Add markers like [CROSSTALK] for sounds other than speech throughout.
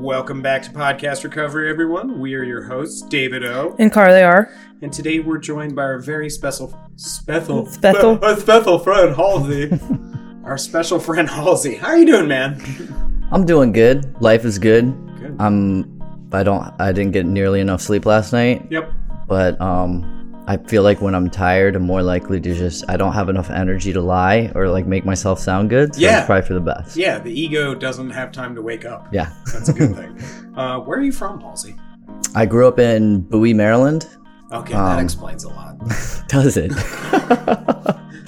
Welcome back to Podcast Recovery, everyone. We are your hosts, David O. And Carly R. And today we're joined by our very special, special, Special? spe- [LAUGHS] special friend Halsey. [LAUGHS] our special friend Halsey. How are you doing, man? I'm doing good. Life is good. Good. I'm. I don't. I didn't get nearly enough sleep last night, Yep. but um, I feel like when I'm tired, I'm more likely to just. I don't have enough energy to lie or like make myself sound good. So Yeah. it's probably for the best. Yeah, the ego doesn't have time to wake up. Yeah. That's a good [LAUGHS] thing. Uh, where are you from, Halsey? I grew up in Bowie, Maryland. Okay, that Um, explains a lot. [LAUGHS] Does it? [LAUGHS]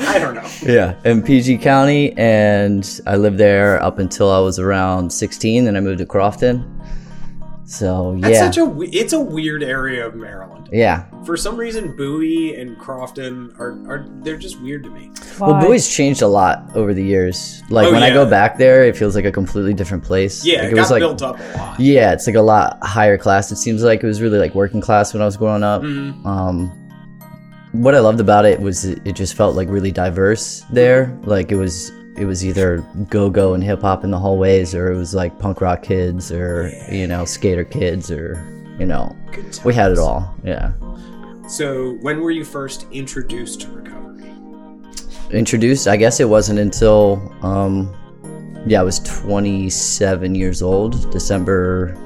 I don't know. yeah, in PG County, and I lived there up until I was around 16. Then I moved to Crofton. So That's yeah, such a we- it's a weird area of Maryland. yeah. For some reason, Bowie and Crofton are, are they're just weird to me. Well, Why? Bowie's changed a lot over the years. Like Oh, when I yeah. go back there, it feels like a completely different place. Yeah, like, it, got like built up a lot. yeah, it's like a lot higher class. It seems like it was really like working class when I was growing up. Mhm. Um, what I loved about it was it, it just felt like really diverse there. Like it was it was either go go and hip hop in the hallways, or it was like punk rock kids, or you know skater kids, or you know we had it all. Yeah. So, when were you first introduced to recovery? introduced i guess it wasn't until um yeah i was 27 years old december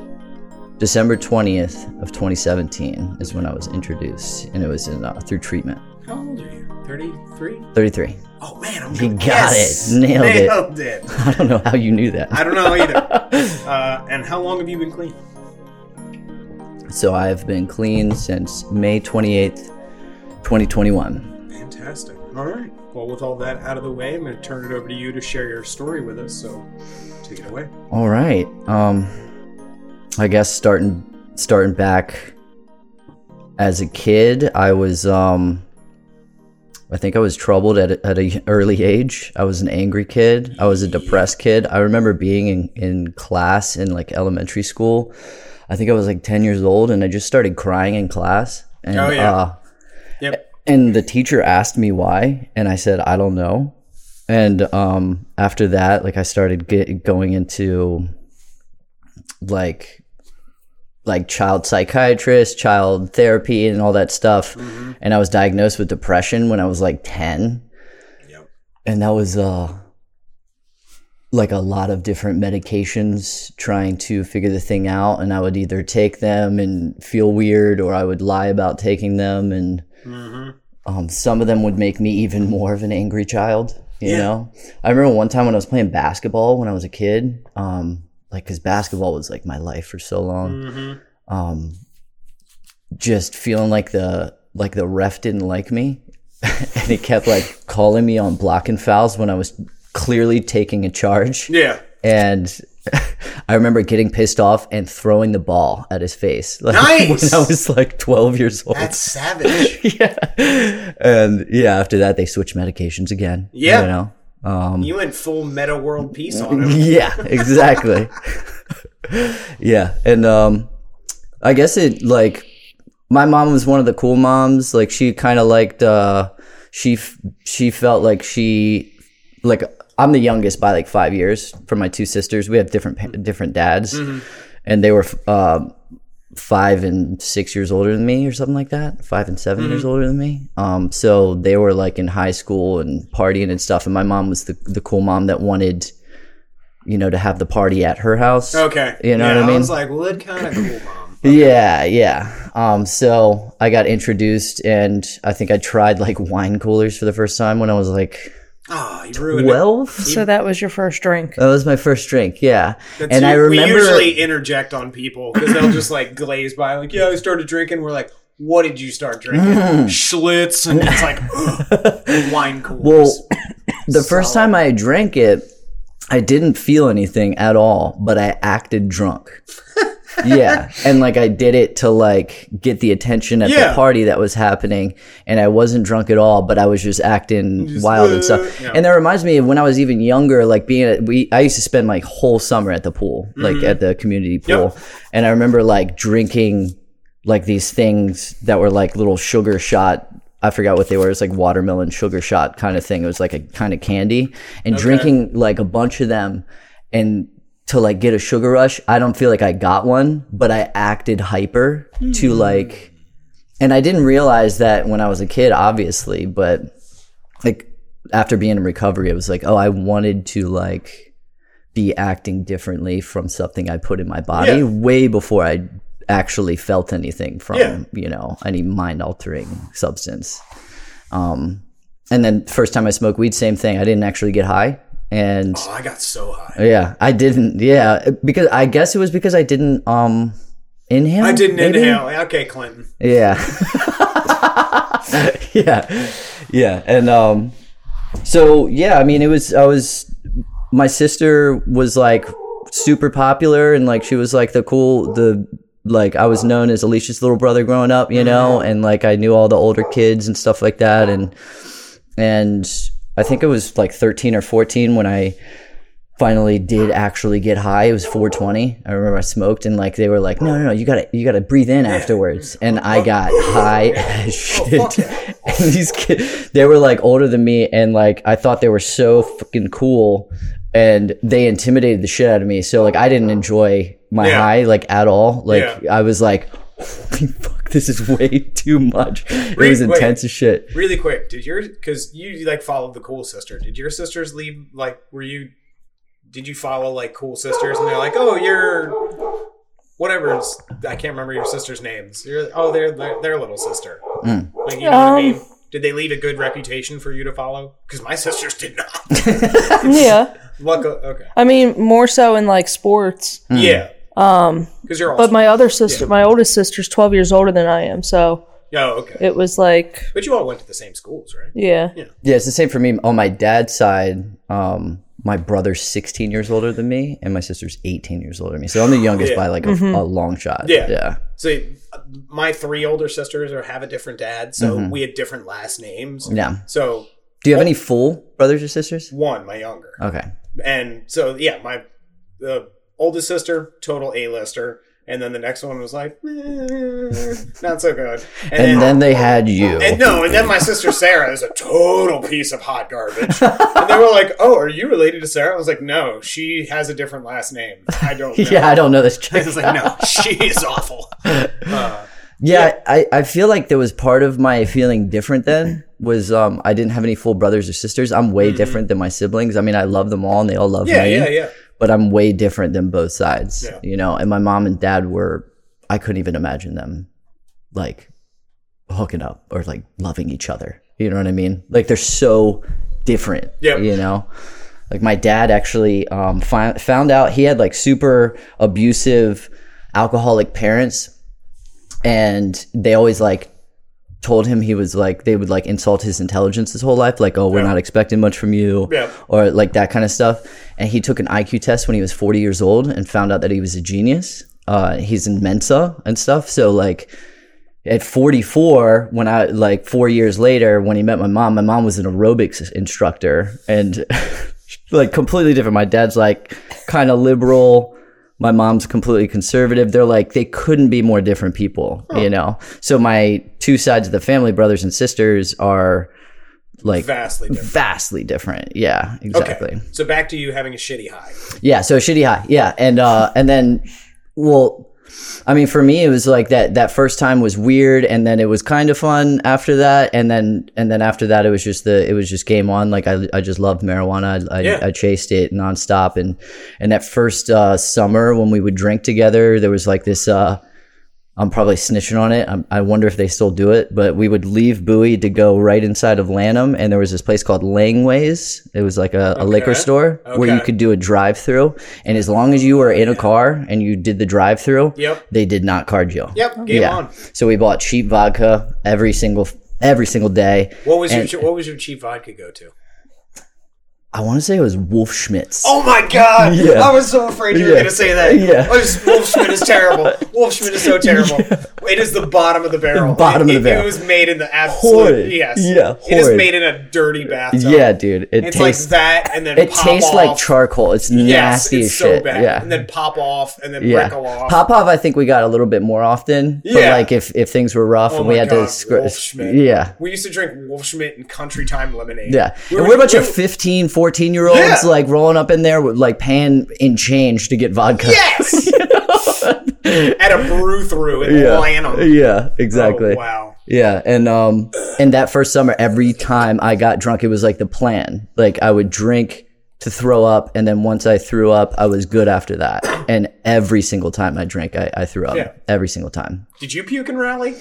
december 20th of 2017 is when i was introduced and it was in uh, through treatment How old are you? 33? 33 Oh man, I'm You got it. Nailed it. Nailed it. [LAUGHS] i don't know how you knew that I don't know either. [LAUGHS] uh, and how long have you been clean? so i've been clean since may 28th 2021 Fantastic. All right. Well, with all that out of the way, I'm going to turn it over to you to share your story with us. So, take it away. All right. Um I guess starting starting back as a kid, I was um I think I was troubled at a, at an early age. I was an angry kid. I was a depressed kid. I remember being in, in class in like elementary school. I think I was like 10 years old and I just started crying in class. And Oh, yeah. uh Yep. and the teacher asked me why and i said i don't know and um after that like i started get, going into like like child psychiatrist child therapy and all that stuff and i was diagnosed with depression when i was like 10 Yep. and that was uh like a lot of different medications trying to figure the thing out and i would either take them and feel weird or i would lie about taking them and Mm-hmm. um, some of them would make me even more of an angry child you Yeah. know i remember one time when i was playing basketball when i was a kid um, like because basketball was like my life for so long Mm-hmm. um, just feeling like the like the ref didn't like me [LAUGHS] and he kept like calling me on blocking fouls when i was clearly taking a charge Yeah. and [LAUGHS] I remember getting pissed off and throwing the ball at his face. [LAUGHS] Like, Nice! When I was like 12 years old. That's savage. yeah. And yeah, after that, they switched medications again. Yeah. You know? Um, you went full Metta World Peace on him. [LAUGHS] yeah, exactly. [LAUGHS] yeah. And um, I guess it like my mom was one of the cool moms. Like she kind of liked, uh, she, f- she felt like she, like, I'm the youngest by like five years from my two sisters. We have different different dads, and they were um, five and six years older than me, or something like that. Five and 7 years older than me. Um, so they were like in high school and partying and stuff. And my mom was the the cool mom that wanted, you know, to have the party at her house. Okay. You know yeah, what I mean? was like, what kind of cool mom? [LAUGHS] Yeah, yeah. Um, so I got introduced, and I think I tried like wine coolers for the first time when I was like Ah, you ruined it. twelve. So that was your first drink. That was my first drink, yeah. That's and I remember, we usually interject on people because they'll just like glaze by, like, "Yeah, I started drinking." We're like, "What did you start drinking?" Schlitz, and it's like wine coolers. well, [LAUGHS] the first time I drank it, I didn't feel anything at all, but I acted drunk. [LAUGHS] yeah, and like I did it to like get the attention at Yeah. the party that was happening, and I wasn't drunk at all, but I was just acting Just, wild and uh, stuff. yeah. And that reminds me of when I was even younger, like being at we. I used to spend like whole summer at the pool, like at the community pool, Mm-hmm. Yep. and I remember like drinking like these things that were like little sugar shot. I forgot what they were. It's like watermelon sugar shot kind of thing. It was like a kind of candy, and drinking like a bunch of them, and to like get a sugar rush. I don't feel like I got one, but I acted hyper to like, and I didn't realize that when I was a kid, obviously, but like after being in recovery, it was like, oh, I wanted to like be acting differently from something I put in my body Yeah. way before I actually felt anything from, Yeah. you know, any mind altering substance. Um, and then first time I smoked weed, same thing. I didn't actually get high. And Oh, I got so high. yeah, I didn't. Yeah, because I guess it was because I didn't um inhale. I didn't maybe? inhale. Okay, Clinton. Yeah. [LAUGHS] yeah. Yeah. And um so yeah, I mean it was I was my sister was like super popular and like she was like the cool the like I was known as Alicia's little brother growing up, you know, and like I knew all the older kids and stuff like that and and I think it was like 13 or 14 when I finally did actually get high. It was 420. I remember I smoked and like they were like, no, no, no, you gotta, you gotta breathe in afterwards. And I got high [LAUGHS] as shit. Oh, [LAUGHS] and these kids, they were like older than me and like I thought they were so fucking cool and they intimidated the shit out of me. So like I didn't enjoy my Yeah. high like at all. Like Yeah. I was like, [LAUGHS] this is way too much. It Wait, was wait. intense as shit. Really quick, did your because you like followed the cool sister? Did your sisters leave? Like, were you? Did you follow like cool sisters? And they're like, oh, you're whatever. it's- I can't remember your sisters' names. You're oh, they're they're, their little sister. Mm. Like, you know what I Um, mean? Did they leave a good reputation for you to follow? Because my sisters did not. [LAUGHS] [LAUGHS] Yeah. Luckily, okay. I mean, more so in like sports. Yeah. Um. Because you're all. But my other sister, my oldest sister's 12 years older than I am. So oh, okay. it was like, But you all went to the same schools, right? yeah. Yeah, it's the same for me. On my dad's side, um, my brother's 16 years older than me, and my sister's 18 years older than me. So I'm the youngest Yeah. by like a, a long shot. Yeah. yeah, So uh, my three older sisters are have a different dad, so we had different last names. yeah. So Do you have any full brothers or sisters? one, my younger, Okay. and so yeah, my the oldest sister, total A-lister, and then the next one was like not so good, And then they had you. and no, and then my sister Sarah is a total piece of hot garbage. and they were like, "Oh, are you related to Sarah?" I was like, "No, she has a different last name. I don't." [LAUGHS] know. yeah, I don't know this [LAUGHS] I chick. was like, "No, she is awful." [LAUGHS] Uh, Yeah, I, I feel like there was part of my feeling different then was um I didn't have any full brothers or sisters. I'm way different than my siblings. I mean, I love them all and they all love Mm-hmm. yeah, me. yeah, yeah. But I'm way different than both sides. Yeah. You know, and my mom and dad were I couldn't even imagine them like hooking up or like loving each other. You know what I mean? Like they're so different. Yep. You know? Like my dad actually um fi- found out he had like super abusive alcoholic parents and they always like told him he was like they would like insult his intelligence his whole life like oh we're Yeah. not expecting much from you Yeah. or like that kind of stuff and he took an iq test when he was 40 years old and found out that he was a genius uh, he's in mensa and stuff so like at 44 when i like four years later when he met my mom my mom was an aerobics instructor and [LAUGHS] like completely different my dad's like kind of liberal my mom's completely conservative they're like they couldn't be more different people you know so my two sides of the family brothers and sisters are like Vastly different. vastly different yeah exactly Okay. So back to you having a shitty high. yeah so shitty high yeah and uh and then well i mean for me it was like that that first time was weird and then it was kind of fun after that and then and then after that it was just the it was just game on like i, I just loved marijuana I, Yeah. I, I chased it nonstop and and that first uh summer when we would drink together there was like this uh I'm probably snitching on it. I'm, I wonder if they still do it, but we would leave Bowie to go right inside of Lanham, and there was this place called Langways. It was like a, a liquor Okay. store where you could do a drive-through, and as long as you were in a car and you did the drive-through, Yep. they did not card you. Yep. Game yeah. on. So we bought cheap vodka every single every single day. What was And- your what was your cheap vodka go to? I want to say it was Wolf Schmidt. Oh my god! [LAUGHS] Yeah. I was so afraid you were Yeah. going to say that. [LAUGHS] Yeah. Oh, this Wolf Schmidt is terrible. [LAUGHS] Wolf Schmidt is so terrible. It is the bottom of the barrel. Bottom it, of the barrel. It was made in the absolute Horrid. yes. Yeah, It is horrid. made in a dirty bathtub. Yeah, dude. It It's tastes like that, and then it tastes off. like charcoal. It's Yes, nasty it's as so shit. bad. Yeah. and then pop off, and then yeah. off. Pop off, I think we got a little bit more often. But Yeah. like if, if things were rough Oh and we had God, to scr- Wolf Schmidt. Yeah. We used to drink Wolf Schmidt and Country Time lemonade. Yeah. We and were- we're a bunch we- of 15, 14 year olds Yeah. like rolling up in there with like paying in change to get vodka. Yes. [LAUGHS] At a brew through in Yeah. Lanham. Yeah, exactly. Oh, wow. Yeah, and um, and that first summer, every time I got drunk, it was like the plan. Like I would drink to throw up, and then once I threw up, I was good after that. [CLEARS THROAT] And every single time I drank, I, I threw up. Yeah. Every single time. Did you puke and rally,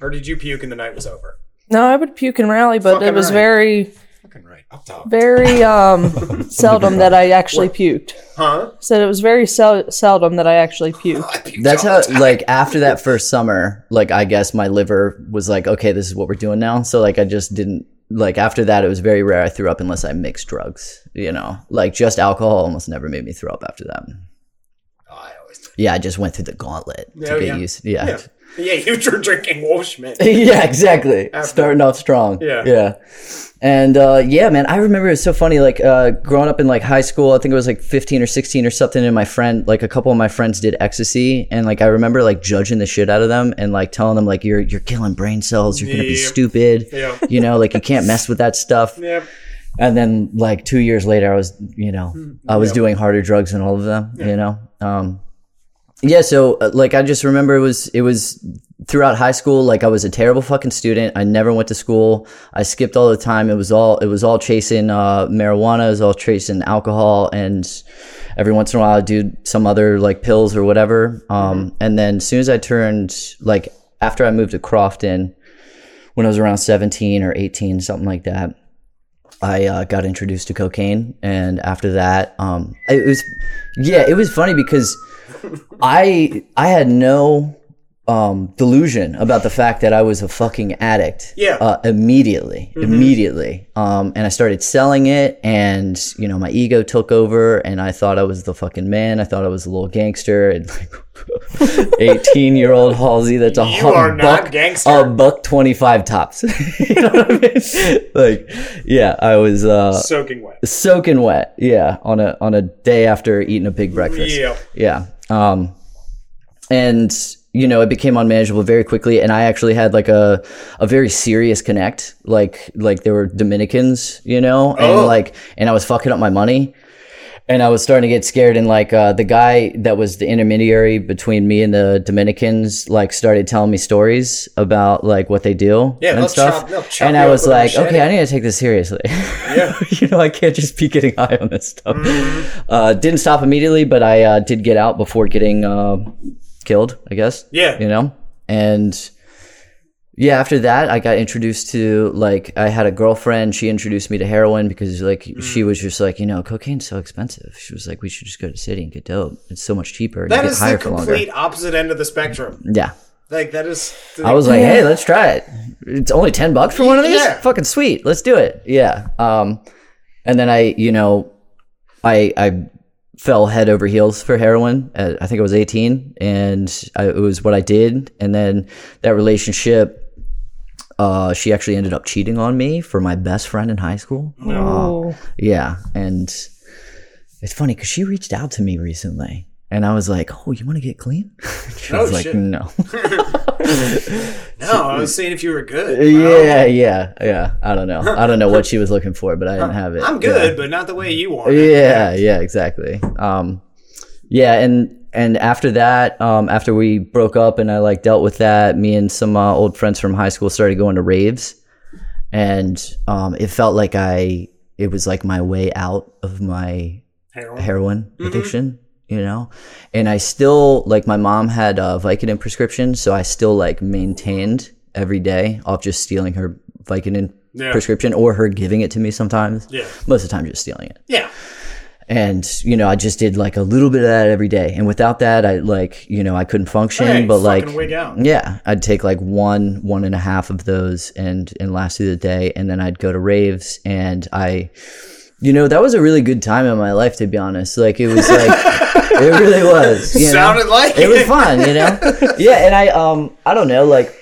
or did you puke and the night was over? No, I would puke and rally, but Fucking it was right. very, Fucking right. Up top. Very um [LAUGHS] seldom that I actually puked. Huh? Said it was very sel- seldom that I actually puked. I puked That's how, like, after that first summer, like, I guess my liver was like, okay, this is what we're doing now. So, like, I just didn't, like, after that, it was very rare I threw up unless I mixed drugs, you know? Like, just alcohol almost never made me throw up after that. Oh, I always did. Yeah, I just went through the gauntlet to Oh, get yeah. used. Yeah. Yeah. [LAUGHS] Yeah, you were drinking Wolf Schmidt. [LAUGHS] yeah, exactly. After- Starting off strong. Yeah. Yeah. And uh, yeah, man, I remember it was so funny. Like uh, growing up in like high school, I think it was like 15 or 16 or something. And my friend, like a couple of my friends did ecstasy. And like I remember like judging the shit out of them and like telling them, like, you're, you're killing brain cells. You're going to be stupid. Yeah. You know, like you can't mess with that stuff. And then like two years later, I was, you know, I was Yeah. doing harder drugs than all of them, you know? Um, yeah. So uh, like, I just remember it was, it was throughout high school, like I was a terrible fucking student. I never went to school. I skipped all the time. It was all, it was all chasing, uh, marijuana. It was all chasing alcohol and every once in a while I'd do some other like pills or whatever. Um, and then as soon as I turned, like after I moved to Crofton, when I was around 17 or 18, something like that, I uh, got introduced to cocaine, and after that, um, it was, yeah, it was funny because I I had no um, delusion about the fact that I was a fucking addict. Yeah. Uh, immediately, immediately, um, and I started selling it, and you know, my ego took over, and I thought I was the fucking man. I thought I was a little gangster, and like [LAUGHS] eighteen year old Halsey that's a You are not buck, gangster. a buck twenty five tops. [LAUGHS] you know what I mean? [LAUGHS] Like, yeah, I was uh, Soaking wet. soaking wet. Yeah, on a on a day after eating a big breakfast. Yeah. Yeah. Um, and you know, it became unmanageable very quickly, and I actually had like a a very serious connect. Like like there were Dominicans, you know, and Oh. like and I was fucking up my money. And I was starting to get scared, and like uh, the guy that was the intermediary between me and the Dominicans, like started telling me stories about like what they do Yeah, and stuff. chop- chop and I was like, okay, I need to take this seriously. Yeah. [LAUGHS] you know, I can't just be getting high on this stuff. Mm-hmm. Uh, didn't stop immediately, but I uh, did get out before getting uh, killed, I guess. Yeah. You know? And yeah, after that, I got introduced to, like, I had a girlfriend. She introduced me to heroin because, like, Mm. she was just like, you know, cocaine's so expensive. She was like, we should just go to the city and get dope. It's so much cheaper. That get the higher for longer. complete opposite end of the spectrum. Yeah. Like that is. I was like, hey, let's try it. It's only 10 bucks for one of these? Yeah. Fucking sweet. Let's do it. Yeah. Um, and then I, you know, I, I fell head over heels for heroin. At, I think I was 18 and I, it was what I did. And then that relationship, uh, she actually ended up cheating on me for my best friend in high school. Oh. Yeah. And it's funny because she reached out to me recently. And I was like, "Oh, you want to get clean?" [LAUGHS] she Oh, was like, shit. "No." [LAUGHS] no, I was saying if you were good. Yeah, yeah, yeah. I don't know. I don't know what she was looking for, but I didn't have it. I'm good, but not the way you want. Yeah, it. yeah, yeah exactly. Um, yeah, and and after that, um, after we broke up and I like dealt with that, me and some uh, old friends from high school started going to raves, and um, it felt like I it was like my way out of my Heroin. heroin addiction, you know? And I still, like, my mom had a Vicodin prescription, so I still, like, maintained every day off just stealing her Vicodin Yeah. prescription or her giving it to me sometimes. Yeah. Most of the time, just stealing it. Yeah. And, you know, I just did, like, a little bit of that every day. And without that, I, like, you know, I couldn't function, Hey, but, like, yeah, I'd take like one, one and a half of those and and last through the day, and then I'd go to raves, and I, you know, that was a really good time in my life to be honest. Like it was like, [LAUGHS] It really was. You know? Sounded like it was fun, you know. [LAUGHS] yeah, and I um I don't know like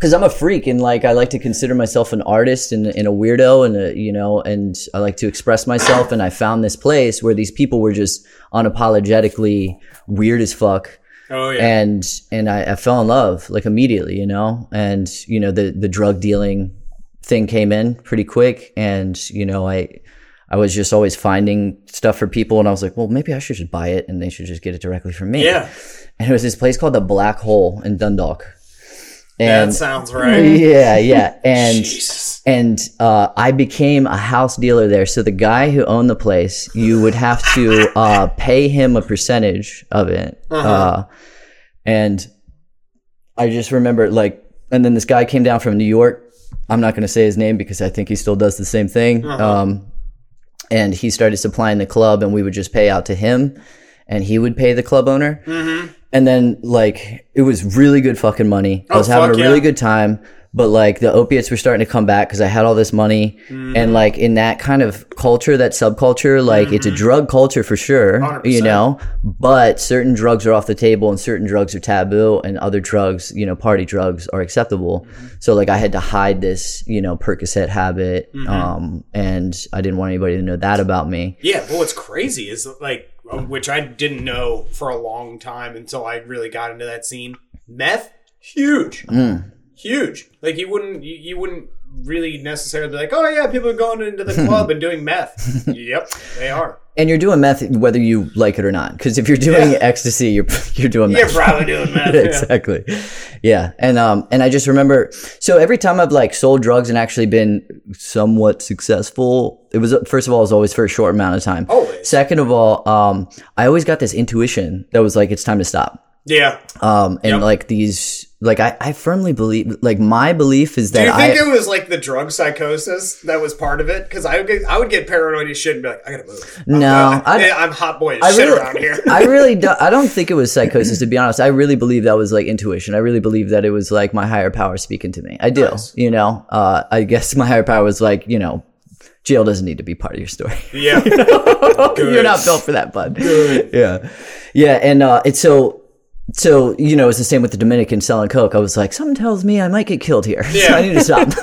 because I'm a freak and like I like to consider myself an artist and, and a weirdo and a, you know and I like to express myself and I found this place where these people were just unapologetically weird as fuck Oh yeah. and and I, I fell in love like immediately, you know, and you know the the drug dealing thing came in pretty quick, and you know I I was just always finding stuff for people, and I was like, well, maybe I should just buy it, and they should just get it directly from me. yeah. and it was this place called the Black Hole in Dundalk, and That sounds right. yeah, yeah, [LAUGHS] and Jesus. and uh, I became a house dealer there. So the guy who owned the place, you would have to uh, pay him a percentage of it. uh Uh-huh. and I just remember like, and then this guy came down from New York. I'm not going to say his name because I think he still does the same thing. Uh-huh. Um, and he started supplying the club, and we would just pay out to him, and he would pay the club owner. Mm-hmm. And then like it was really good fucking money. I Oh, was having a fuck really yeah. good time. But like the opiates were starting to come back because I had all this money, Mm-hmm. and like in that kind of culture, that subculture, like it's a drug culture for sure, 100%. you know. But certain drugs are off the table, and certain drugs are taboo, and other drugs, you know, party drugs are acceptable. Mm-hmm. So like I had to hide this, you know, Percocet habit, Mm-hmm. um, and I didn't want anybody to know that about me. Yeah, but what's crazy is like, which I didn't know for a long time until I really got into that scene. Meth, huge, Mm. huge. Like you wouldn't, you, you wouldn't really necessarily like, oh yeah, people are going into the club and doing meth. [LAUGHS] yep, they are. And you're doing meth whether you like it or not. Because if you're doing Yeah. ecstasy, you're [LAUGHS] you're doing meth. You're probably doing meth. [LAUGHS] yeah. exactly. Yeah. And um and I just remember so every time I've like sold drugs and actually been somewhat successful, it was first of all it was always for a short amount of time. Always. Second of all, um I always got this intuition that was like it's time to stop. Yeah. Um and Yep. like these like I, I firmly believe like my belief is that. Do you I think it was like the drug psychosis that was part of it? Because I would get, I would get paranoid as shit and be like, I gotta move. No, I'm, I- I'm hot boy as I shit really, around here. [LAUGHS] I really [LAUGHS] don't. I don't think it was psychosis. To be honest, I really believe that was like intuition. I really believe that it was like my higher power speaking to me. I do. Nice. You know, uh, I guess my higher power was like, you know, jail doesn't need to be part of your story. yeah. [LAUGHS] You're not built for that, bud. Yeah, yeah, and uh, it's so. So you know, it's the same with the Dominican selling coke. I was like, something tells me I might get killed here. [LAUGHS] so Yeah. I need to stop. [LAUGHS]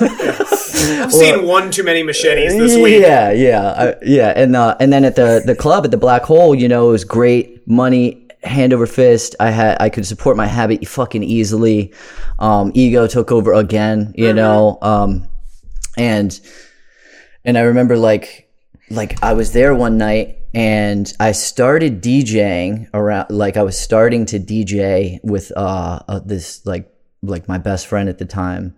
I've seen one too many machetes this week. Yeah, yeah, I, yeah, and uh, and then at the the club at the Black Hole, you know, it was great money, hand over fist. I had I could support my habit fucking easily. Um, ego took over again, you know, um, and and I remember like like I was there one night and I started DJing around like I was starting to DJ with uh, uh this like like my best friend at the time.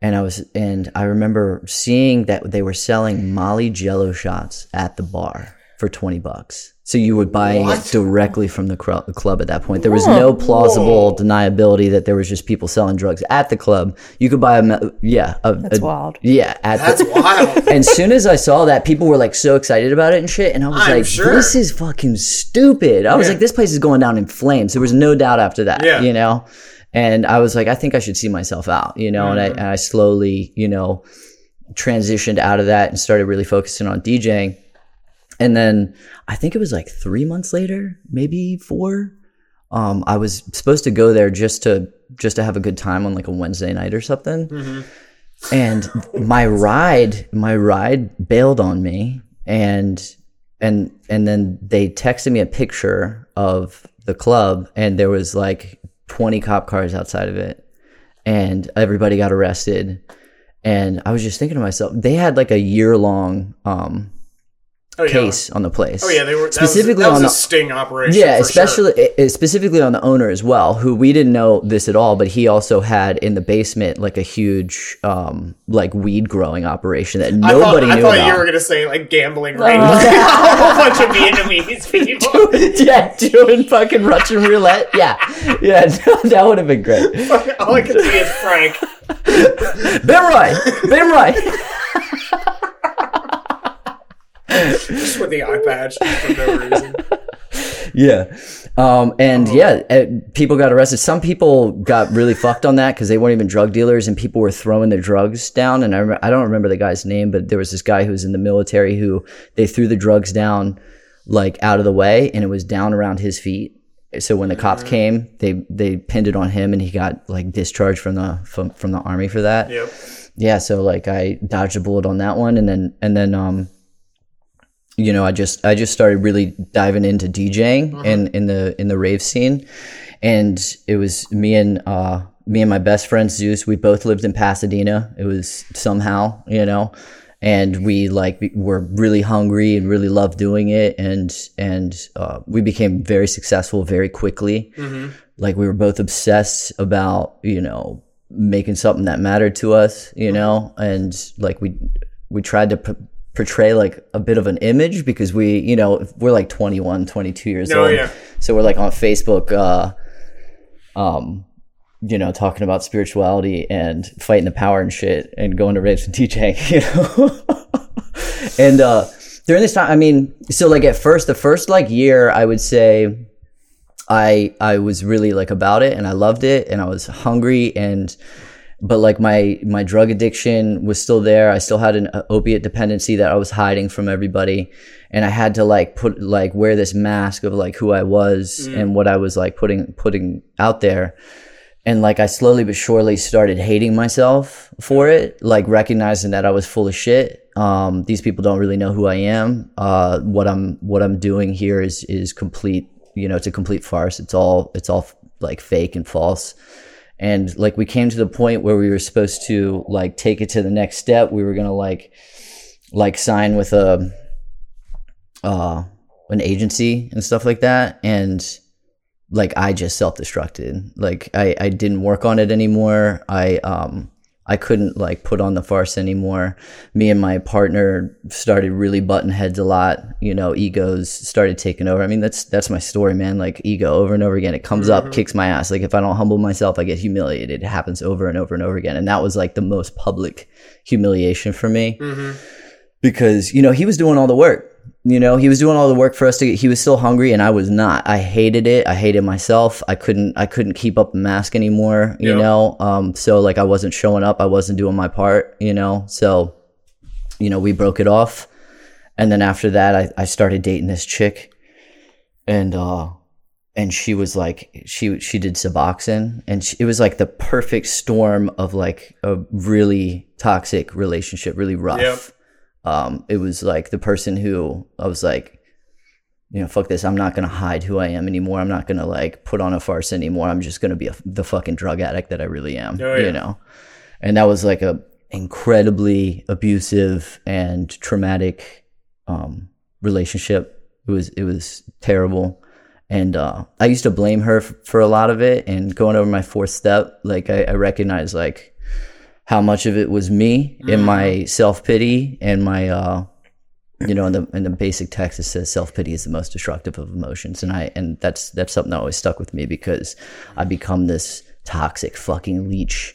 And I was and I remember seeing that they were selling Molly Jello shots at the bar for 20 bucks. So you would buy What? it directly from the cru- club at that point. There was no plausible deniability that there was just people selling drugs at the club. You could buy a yeah, a, That's a- wild. Yeah, at That's the, [LAUGHS] wild. and as soon as I saw that, people were like so excited about it and shit. And I was I'm like, sure. this is fucking stupid. I was Yeah. like, this place is going down in flames. There was no doubt after that, Yeah. you know? And I was like, I think I should see myself out, you know? And, I, Mm-hmm. and I slowly, you know, transitioned out of that and started really focusing on DJing. And then I think it was like three months later, maybe four. Um, I was supposed to go there just to just to have a good time on like a Wednesday night or something Mm-hmm. and my ride my ride bailed on me and and and then they texted me a picture of the club and there was like 20 cop cars outside of it and everybody got arrested and i was just thinking to myself they had like a year long um Oh, yeah. case on the place Oh yeah, they were specifically was, on the sting operation. yeah, for sure. especially eh, specifically on the owner as well, who we didn't know this at all, but he also had in the basement like a huge um like weed growing operation that I thought, nobody I knew thought about. you were gonna say like gambling ring. [LAUGHS] a whole bunch of Vietnamese [LAUGHS] people. [LAUGHS] yeah, doing fucking Russian roulette. Yeah, yeah, that would have been great. All I can see is Frank. Been right, been right. Just with the eye patch for no reason. [LAUGHS] Yeah. Um, and yeah, uh, people got arrested. Some people got really fucked on that because they weren't even drug dealers and people were throwing their drugs down. And I, rem- I don't remember the guy's name, but there was this guy who was in the military who they threw the drugs down like out of the way and it was down around his feet. So when the cops came, they they pinned it on him and he got like discharged from the from, from the army for that. Yep. Yeah, so like I dodged a bullet on that one and then and then um you know, I just I just started really diving into DJing and in the in the rave scene. And it was me and uh me and my best friend Zeus, we both lived in Pasadena. It was somehow, you know, and we like were really hungry and really loved doing it. And and uh, we became very successful very quickly. Like we were both obsessed about you know making something that mattered to us you know? And like we we tried to p- portray like a bit of an image because we you know we're like 21 22 years Oh, old yeah. so we're like on facebook uh um you know, talking about spirituality and fighting the power and shit and going to raves and DJing, [LAUGHS] you know? and uh during this time, I mean, so like at first, the first like year, I would say I I was really like about it and I loved it and I was hungry and but like my my drug addiction was still there. I still had an opiate dependency that I was hiding from everybody and I had to like put like wear this mask of like who I was and what I was like putting putting out there and like I slowly but surely started hating myself for it, like recognizing that I was full of shit. Um, these people don't really know who I am. Uh, what I'm what I'm doing here is is complete. You know, it's a complete farce. It's all it's all like fake and false. And like we came to the point where we were supposed to like take it to the next step. We were gonna like like sign with a uh an agency and stuff like that. And like I just self-destructed. Like I, I didn't work on it anymore. I um I couldn't like put on the farce anymore. Me and my partner started really button heads a lot. You know, egos started taking over. I mean, that's that's my story, man. Like ego over and over again. It comes up, mm-hmm. kicks my ass. Like if I don't humble myself, I get humiliated. It happens over and over and over again. And that was like the most public humiliation for me mm-hmm. because you know he was doing all the work you know he was doing all the work for us to get he was still hungry and i was not. I hated it. I hated myself. I couldn't i couldn't keep up the mask anymore you Yep. know? Um so like i wasn't showing up. I wasn't doing my part you know? So you know we broke it off. And then after that i, I started dating this chick. And uh and she was like she she did suboxone. And she, it was like the perfect storm of like a really toxic relationship really rough. Yep. Um it was like the person who i was like you know fuck this i'm not gonna hide who i am anymore i'm not gonna like put on a farce anymore i'm just gonna be a, the fucking drug addict that i really am Oh, yeah. you know and that was like a incredibly abusive and traumatic um relationship it was it was terrible and uh, I used to blame her f- for a lot of it. And going over my fourth step, like I, I recognized like how much of it was me and my self pity and my, uh, you know, in the in the basic text it says self pity is the most destructive of emotions, and I and that's that's something that always stuck with me because I become this toxic fucking leech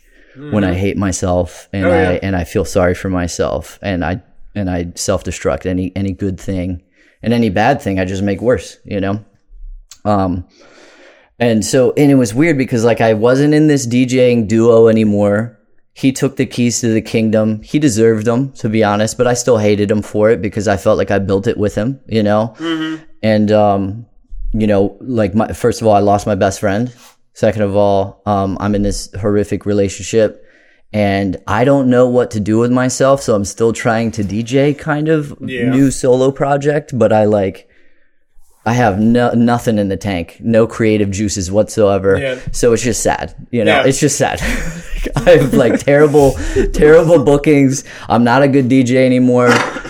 when I hate myself and Oh, I yeah. and I feel sorry for myself and I and I self destruct any any good thing and any bad thing I just make worse, you know. Um, and so, and it was weird because like I wasn't in this DJing duo anymore. He took the keys to the kingdom. He deserved them, to be honest, but I still hated him for it because I felt like I built it with him, you know? And, um, you know, like my, first of all, I lost my best friend. Second of all, um, I'm in this horrific relationship and I don't know what to do with myself. So I'm still trying to DJ kind of Yeah. new solo project, but I like, I have no, nothing in the tank, no creative juices whatsoever. Yeah. So it's just sad. You know, Yeah. it's just sad. [LAUGHS] [LAUGHS] I have like terrible, terrible bookings. I'm not a good DJ anymore.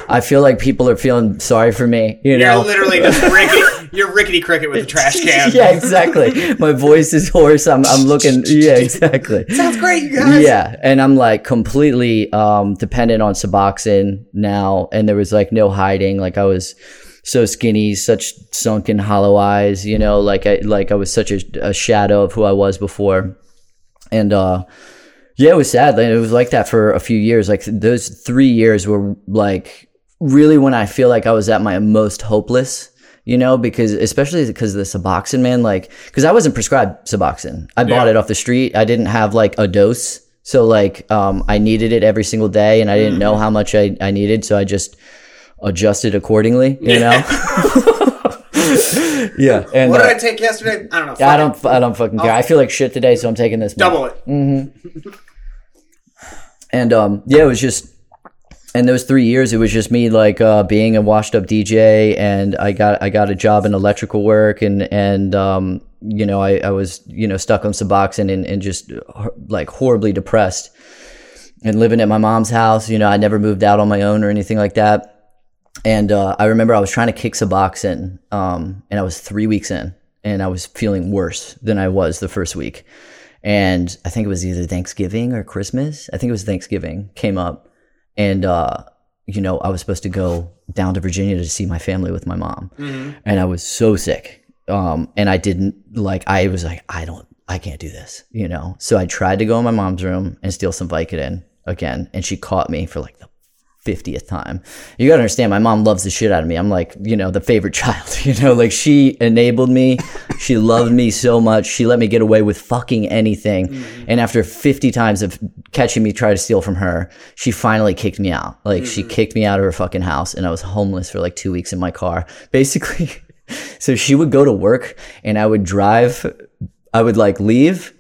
I feel like people are feeling sorry for me. You You're know, literally just rickety. You're rickety cricket with a trash [LAUGHS] can. yeah, exactly. My voice is hoarse. I'm, I'm looking. Yeah, exactly. Sounds great, you guys. Yeah, and I'm like completely um, dependent on Suboxone now, and there was like no hiding. Like I was so skinny, such sunken, hollow eyes. You know, like I like I was such a, a shadow of who I was before, and uh, yeah, it was sad. Like, it was like that for a few years. Like those three years were like really when I feel like I was at my most hopeless. You know, because especially because of the Suboxone, man. Like, because I wasn't prescribed Suboxone. I bought Yeah. it off the street. I didn't have like a dose. So like um I needed it every single day and I didn't know how much I, I needed, so I just adjusted accordingly, you know? [LAUGHS] yeah. And What uh, did I take yesterday? I don't know. I don't. I don't fucking care. I feel like shit today, so I'm taking this. double it. Mm. [LAUGHS] And um, yeah, it was just in those three years, it was just me like uh, being a washed up DJ, and I got I got a job in electrical work, and and um, you know I, I was you know stuck on Suboxone and and just like horribly depressed, and living at my mom's house. You know, I never moved out on my own or anything like that. And uh, I remember I was trying to kick Suboxone, um, and I was three weeks in, and I was feeling worse than I was the first week. And I think it was either Thanksgiving or Christmas. I think it was Thanksgiving came up, and uh, you know I was supposed to go down to Virginia to see my family with my mom, and I was so sick. Um, and I didn't like. I was like, I don't, I can't do this, you know. So I tried to go in my mom's room and steal some Vicodin again, and she caught me for like the 50th time. You gotta understand, my mom loves the shit out of me. I'm like, you know, the favorite [LAUGHS] child, [LAUGHS] you know, like she enabled me. She loved me so much. She let me get away with fucking anything. Mm-hmm. And after 50 times of catching me try to steal from her, she finally kicked me out. Like she mm-hmm. kicked me out of her fucking house and I was homeless for like two weeks in my car. [LAUGHS] Basically, so she would go to work and I would drive, I would like leave.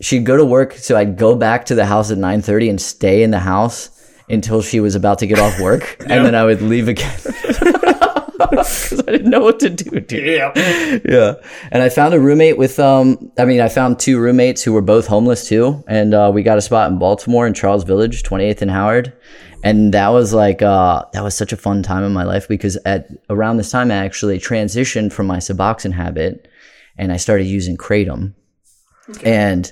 She'd go to work. So I'd go back to the house at 930 and stay in the house until she was about to get off work, [LAUGHS] and then I would leave again [LAUGHS] because I didn't know what to do. Dude. Yeah. Yeah, and I found a roommate with um. I mean, I found two roommates who were both homeless too, and uh, we got a spot in Baltimore in Charles Village, 28th and Howard, and that was like uh that was such a fun time in my life because at around this time I actually transitioned from my Suboxone habit, and I started using kratom, and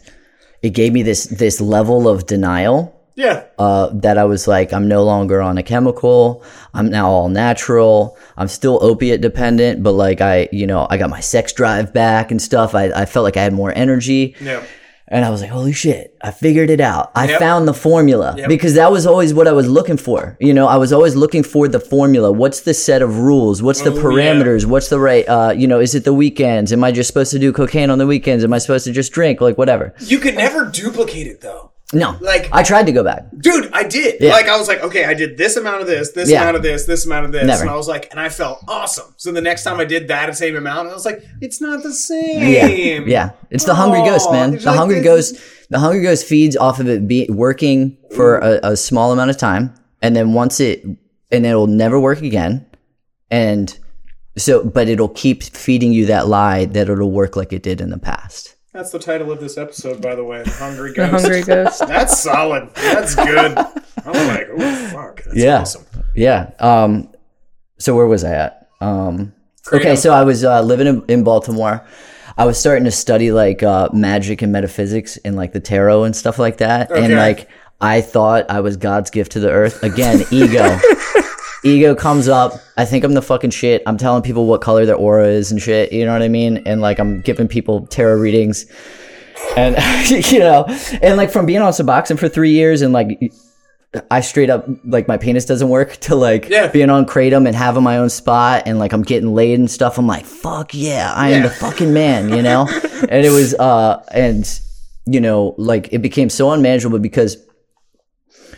it gave me this this level of denial Yeah. uh, that I was like, I'm no longer on a chemical. I'm now all natural. I'm still opiate dependent, but like I, you know, I got my sex drive back and stuff. I, I felt like I had more energy. Yeah. And I was like, holy shit, I figured it out. I Yep. found the formula Yep. because that was always what I was looking for. You know, I was always looking for the formula. What's the set of rules? What's the Oh, yeah. parameters? What's the right, uh, you know, is it the weekends? Am I just supposed to do cocaine on the weekends? Am I supposed to just drink? Like, whatever. You could never duplicate it though. No. Like- I tried to go back. Dude, I did. Yeah. Like I was like, okay, I did this amount of this, this Yeah. amount of this, this amount of this, Never. and I was like, and I felt awesome. So the next time I did that same amount, I was like, it's not the same. yeah. yeah. It's the hungry ghost, man. The like hungry this- ghost. The hungry ghost feeds off of it be working for a, a small amount of time, and then once it, and it'll never work again, and so, but it'll keep feeding you that lie that it'll work like it did in the past. That's the title of this episode, by the way. The Hungry Ghost. The hungry ghost. [LAUGHS] That's solid. That's good. I'm like, oh fuck. That's Yeah. awesome. Yeah. Um. So where was I at? Um. Okay, so I was uh, living in, in Baltimore. I was starting to study like uh, magic and metaphysics and like the tarot and stuff like that. Okay. And like I thought I was God's gift to the earth. Again, ego. [LAUGHS] ego comes up. I think I'm the fucking shit. I'm telling people what color their aura is and shit. You know what I mean? And like I'm giving people tarot readings. And [LAUGHS] you know, and like from being on Suboxone for three years and like I straight up like my penis doesn't work [LAUGHS] to like Yeah. being on kratom and having my own spot and like I'm getting laid and stuff. I'm like, fuck yeah, I am the fucking man, you know? [LAUGHS] and it was uh and you know, like it became so unmanageable because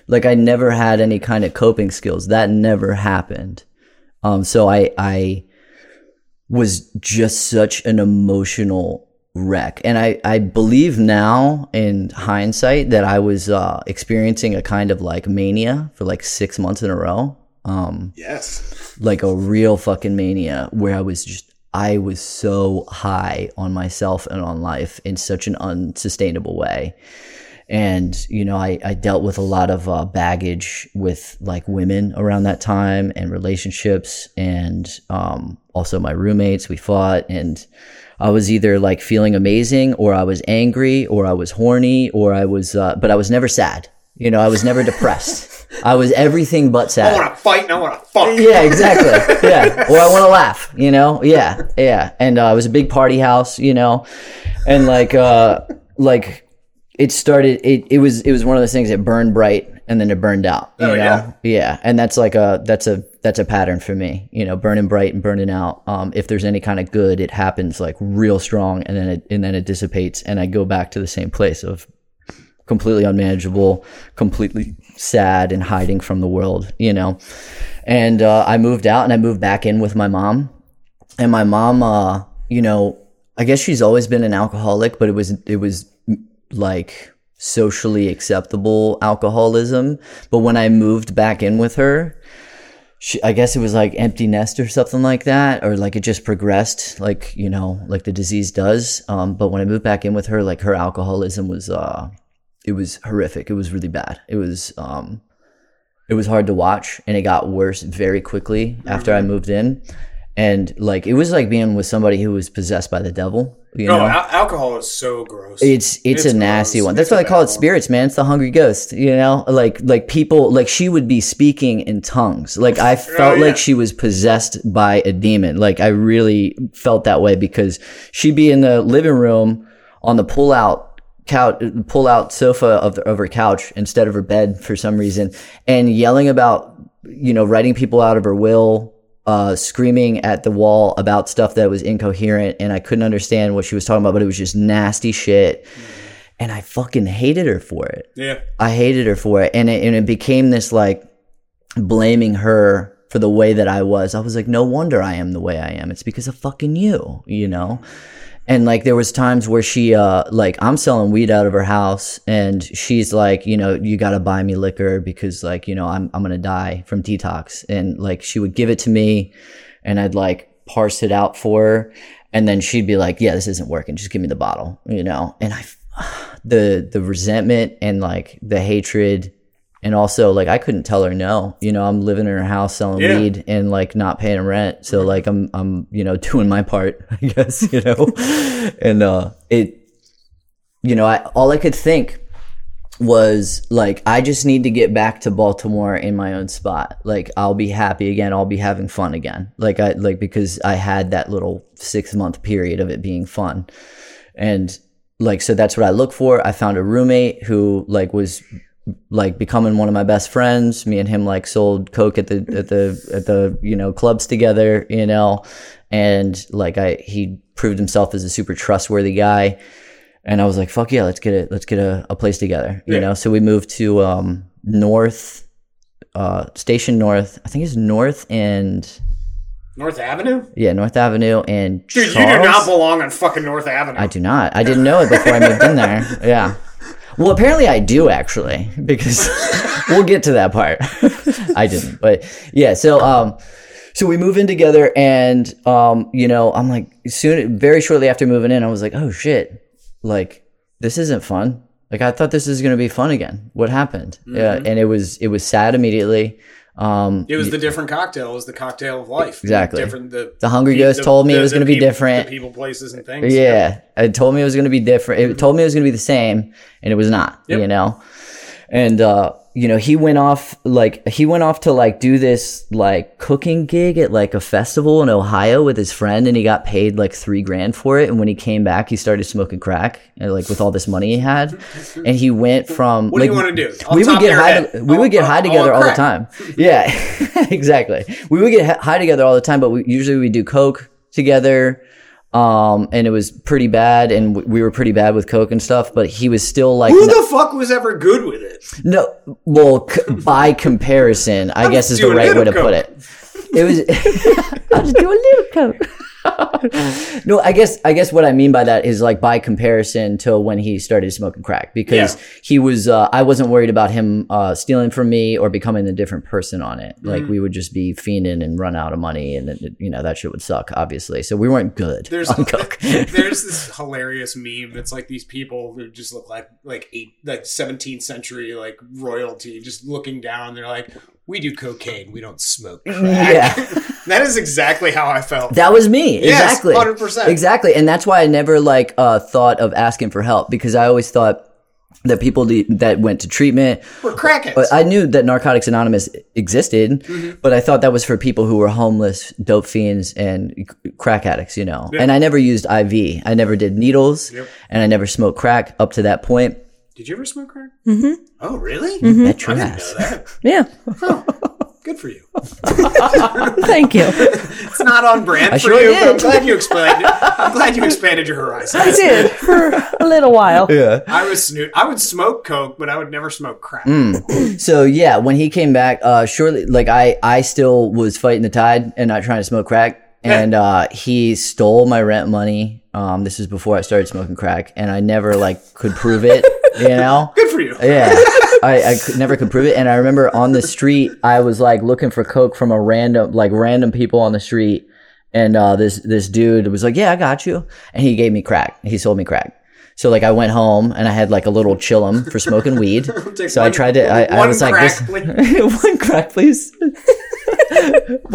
like I never had any kind of coping skills. That never happened. Um so I I was just such an emotional wreck. And I, I believe now in hindsight that I was uh, experiencing a kind of like mania for like six months in a row. Um, Yes. like a real fucking mania where I was just, I was so high on myself and on life in such an unsustainable way. And, you know, I, I dealt with a lot of uh, baggage with like women around that time and relationships and um, also my roommates. We fought and I was either like feeling amazing or I was angry or I was horny or I was, uh, but I was never sad. You know, I was never depressed. I was everything but sad. I want to fight and I want to fuck. Yeah, exactly. Yeah. Or I want to laugh, you know? Yeah. Yeah. And uh, it was a big party house, you know? And like, uh, like it started, it, it was, it was one of those things that burned bright and then it burned out, you Oh, know? yeah. Yeah. And that's like a, that's a, that's a pattern for me, you know, burning bright and burning out. Um, if there's any kind of good, it happens like real strong and then it, and then it dissipates and I go back to the same place of completely unmanageable, completely sad and hiding from the world, you know. And uh, I moved out and I moved back in with my mom. and my mom, uh, you know, I guess she's always been an alcoholic, but it was it was like socially acceptable alcoholism. But when I moved back in with her, she, I guess it was like empty nest or something like that, or like it just progressed, like you know, like the disease does. Um, but when I moved back in with her, like her alcoholism was, uh, it was horrific. It was really bad. It was, um, it was hard to watch, and it got worse very quickly after I moved in. And like it was like being with somebody who was possessed by the devil. You No, know, al- alcohol is so gross. it's it's, It's a nasty gross. one. That's It's why they call it spirits, man. It's the hungry ghost. You know, like like people like she would be speaking in tongues. Like I [LAUGHS] oh, felt Oh, yeah. like she was possessed by a demon. Like I really felt that way because she'd be in the living room on the pull out couch, pull out sofa of, the, of her couch instead of her bed for some reason, and yelling about you know writing people out of her will uh, screaming at the wall about stuff that was incoherent and I couldn't understand what she was talking about, but it was just nasty shit. And I fucking hated her for it. yeah. I hated her for it. And it, and it became this like blaming her for the way that I was. I was like, no wonder I am the way I am. It's because of fucking you, you know? And like there was times where she uh like I'm selling weed out of her house and she's like, you know, you got to buy me liquor because like, you know, I'm I'm to die from detox and like she would give it to me and I'd like parse it out for her and then she'd be like, yeah, this isn't working. Just give me the bottle, you know. And I [SIGHS] the the resentment and like the hatred and also like I couldn't tell her no. You know, I'm living in her house selling Yeah. weed and like not paying rent. So like I'm I'm you know [LAUGHS] doing my part, I guess, you know. [LAUGHS] and uh it you know, I all I could think was like I just need to get back to Baltimore in my own spot. Like I'll be happy again, I'll be having fun again. Like I like because I had that little 6 month period of it being fun. And like so that's what I look for. I found a roommate who like was like becoming one of my best friends. Me and him like sold coke at the at the at the you know clubs together, you know, and like I he proved himself as a super trustworthy guy. And I was like, "Fuck yeah, let's get it. Let's get a, a place together." You Yeah. know, so we moved to um, North uh, Station North. I think it's North and North Avenue? yeah, North Avenue and Dude, Charles. you do not belong on fucking North Avenue. I do not. I didn't know it before I moved in there. Yeah. Well, apparently I do actually, because [LAUGHS] we'll get to that part. [LAUGHS] I didn't, but yeah. So, um, so we move in together, and um, you know, I'm like, soon, very shortly after moving in, I was like, oh shit, like this isn't fun. Like I thought this was gonna be fun again. What happened? Yeah, and it was it was sad immediately. Um, it was the different cocktail. It was the cocktail of life. Exactly. Different. The, The Hungry the- Ghost told me it was gonna be different. The people, places, and things. Yeah, it told me it was going to be different. It told me it was going to be the same, and it was not. Yep. You know, and uh, you know he went off like he went off to like do this like cooking gig at like a festival in Ohio with his friend, and he got paid like three grand for it. And when he came back, he started smoking crack, and, like with all this money he had, and he went from What like do you want to do? On we would get high. To, we All- would get high together all all the time. [LAUGHS] Yeah, [LAUGHS] exactly. We would get high together all the time, but we usually we do coke together. Um, and it was pretty bad, and w- we were pretty bad with coke and stuff. But he was still like, Who no, the fuck was ever good with it? no well, c- by comparison, I [LAUGHS] guess is the right way little to put it. It was. I'll just do a little coke. No, I guess I guess what I mean by that is like by comparison to when he started smoking crack because Yeah. he was uh, I wasn't worried about him uh, stealing from me or becoming a different person on it. Like Mm-hmm. we would just be fiending and run out of money and it, you know that shit would suck obviously. So we weren't good There's on coke. [LAUGHS] there's [LAUGHS] this hilarious meme. that's like these people who just look like like eight like 17th century like royalty, just looking down. They're like, we do cocaine, we don't smoke. Crack. yeah. [LAUGHS] that is exactly how I felt. That was me. Yes, exactly. 100%. Exactly. And that's why I never like uh, thought of asking for help because I always thought that people that went to treatment were crackheads. But I knew that Narcotics Anonymous existed, Mm-hmm. but I thought that was for people who were homeless, dope fiends, and crack addicts, you know. And I never used IV. I never did needles, Yep. and I never smoked crack up to that point. Did you ever smoke crack? Mm-hmm. Oh, really? Bet your I didn't ass. know that. [LAUGHS] Yeah. Good for you. [LAUGHS] Thank you. It's not on brand I for sure you, did. but I'm glad you expanded. I'm glad you expanded your horizons. I did for a little while. Yeah. I was snoot. I would smoke coke, but I would never smoke crack. Mm. So yeah, when he came back, uh, surely like I, I still was fighting the tide and not trying to smoke crack. and uh, he stole my rent money. Um, this is before I started smoking crack, and I never like could prove it. You know, [LAUGHS] Good for you. yeah, [LAUGHS] I, I never could prove it. And I remember on the street, I was like looking for coke from a random, like random people on the street, and uh, this this dude was like, "Yeah, I got you," and he gave me crack. He sold me crack. So like I went home and I had like a little chillum for smoking weed. [LAUGHS] So I tried to. I, I was like, crack, this, please. one crack, please.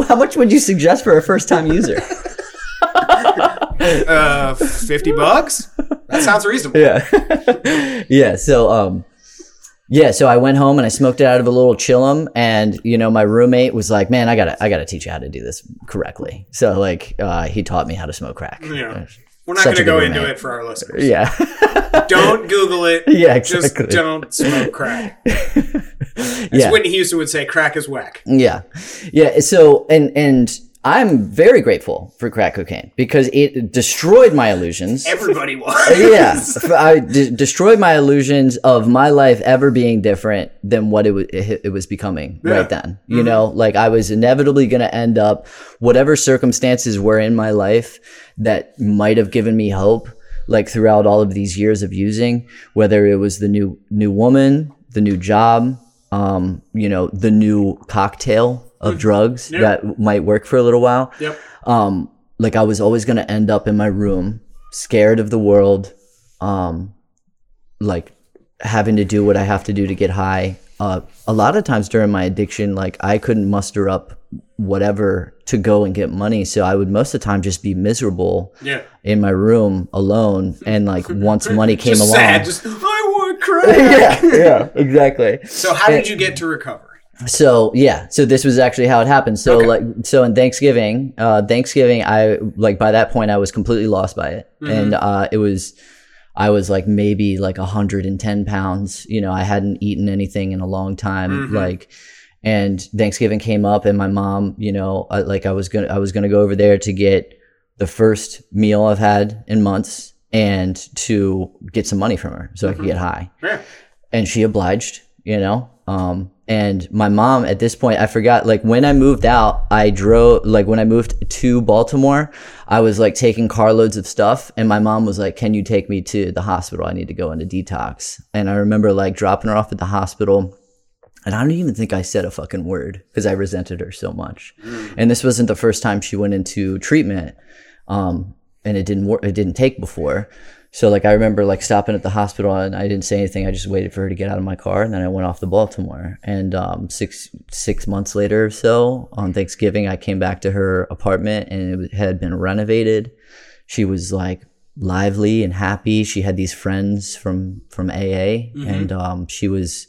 How much would you suggest for a first time user? Uh, fifty bucks. That sounds reasonable. yeah [LAUGHS] yeah so um yeah so i went home and i smoked it out of a little chillum and you know my roommate was like man i gotta i gotta teach you how to do this correctly so like uh he taught me how to smoke crack Yeah. We're not Such to go good into it for our listeners. yeah [LAUGHS] Don't Google it. [LAUGHS] Yeah, Just exactly. don't smoke crack. As yeah Whitney Houston would say, crack is whack. yeah yeah so and and i'm very grateful for crack cocaine because it destroyed my illusions Everybody [LAUGHS] was. yeah, I de- destroyed my illusions of my life ever being different than what it was it, was becoming Yeah. right then. You know, like I was inevitably going to end up whatever circumstances were in my life that might have given me hope like throughout all of these years of using whether it was the new new woman, the new job, um, you know, the new cocktail of drugs Yeah. that might work for a little while Yep. um like i was always going to end up in my room scared of the world um like having to do what i have to do to get high uh a lot of times during my addiction like i couldn't muster up whatever to go and get money so i would most of the time just be miserable Yeah. in my room alone [LAUGHS] and like once money came Just along sad. Just, I want crack. [LAUGHS] yeah yeah [LAUGHS] exactly So how did you get to recovery? So yeah so this was actually how it happened so Okay. like so in thanksgiving uh thanksgiving i like by that point i was completely lost by it Mm-hmm. and uh it was i was like maybe like 110 pounds you know i hadn't eaten anything in a long time Mhm. like and thanksgiving came up and my mom you know I, like i was gonna i was gonna go over there to get the first meal i've had in months and to get some money from her so i could get high Yeah. and she obliged, you know. Um, and my mom at this point, I forgot, like when I moved out, I drove, like when I moved to Baltimore, I was like taking carloads of stuff. And my mom was like, Can you take me to the hospital? I need to go into detox. And I remember like dropping her off at the hospital. And I don't even think I said a fucking word because I resented her so much. And this wasn't the first time she went into treatment. Um, and it didn't work. It didn't take before. So like I remember like stopping at the hospital and I didn't say anything. I just waited for her to get out of my car and then I went off to Baltimore. And um, six six months later or so on Thanksgiving, I came back to her apartment and it had been renovated. She was like lively and happy. She had these friends from from AA and um, she was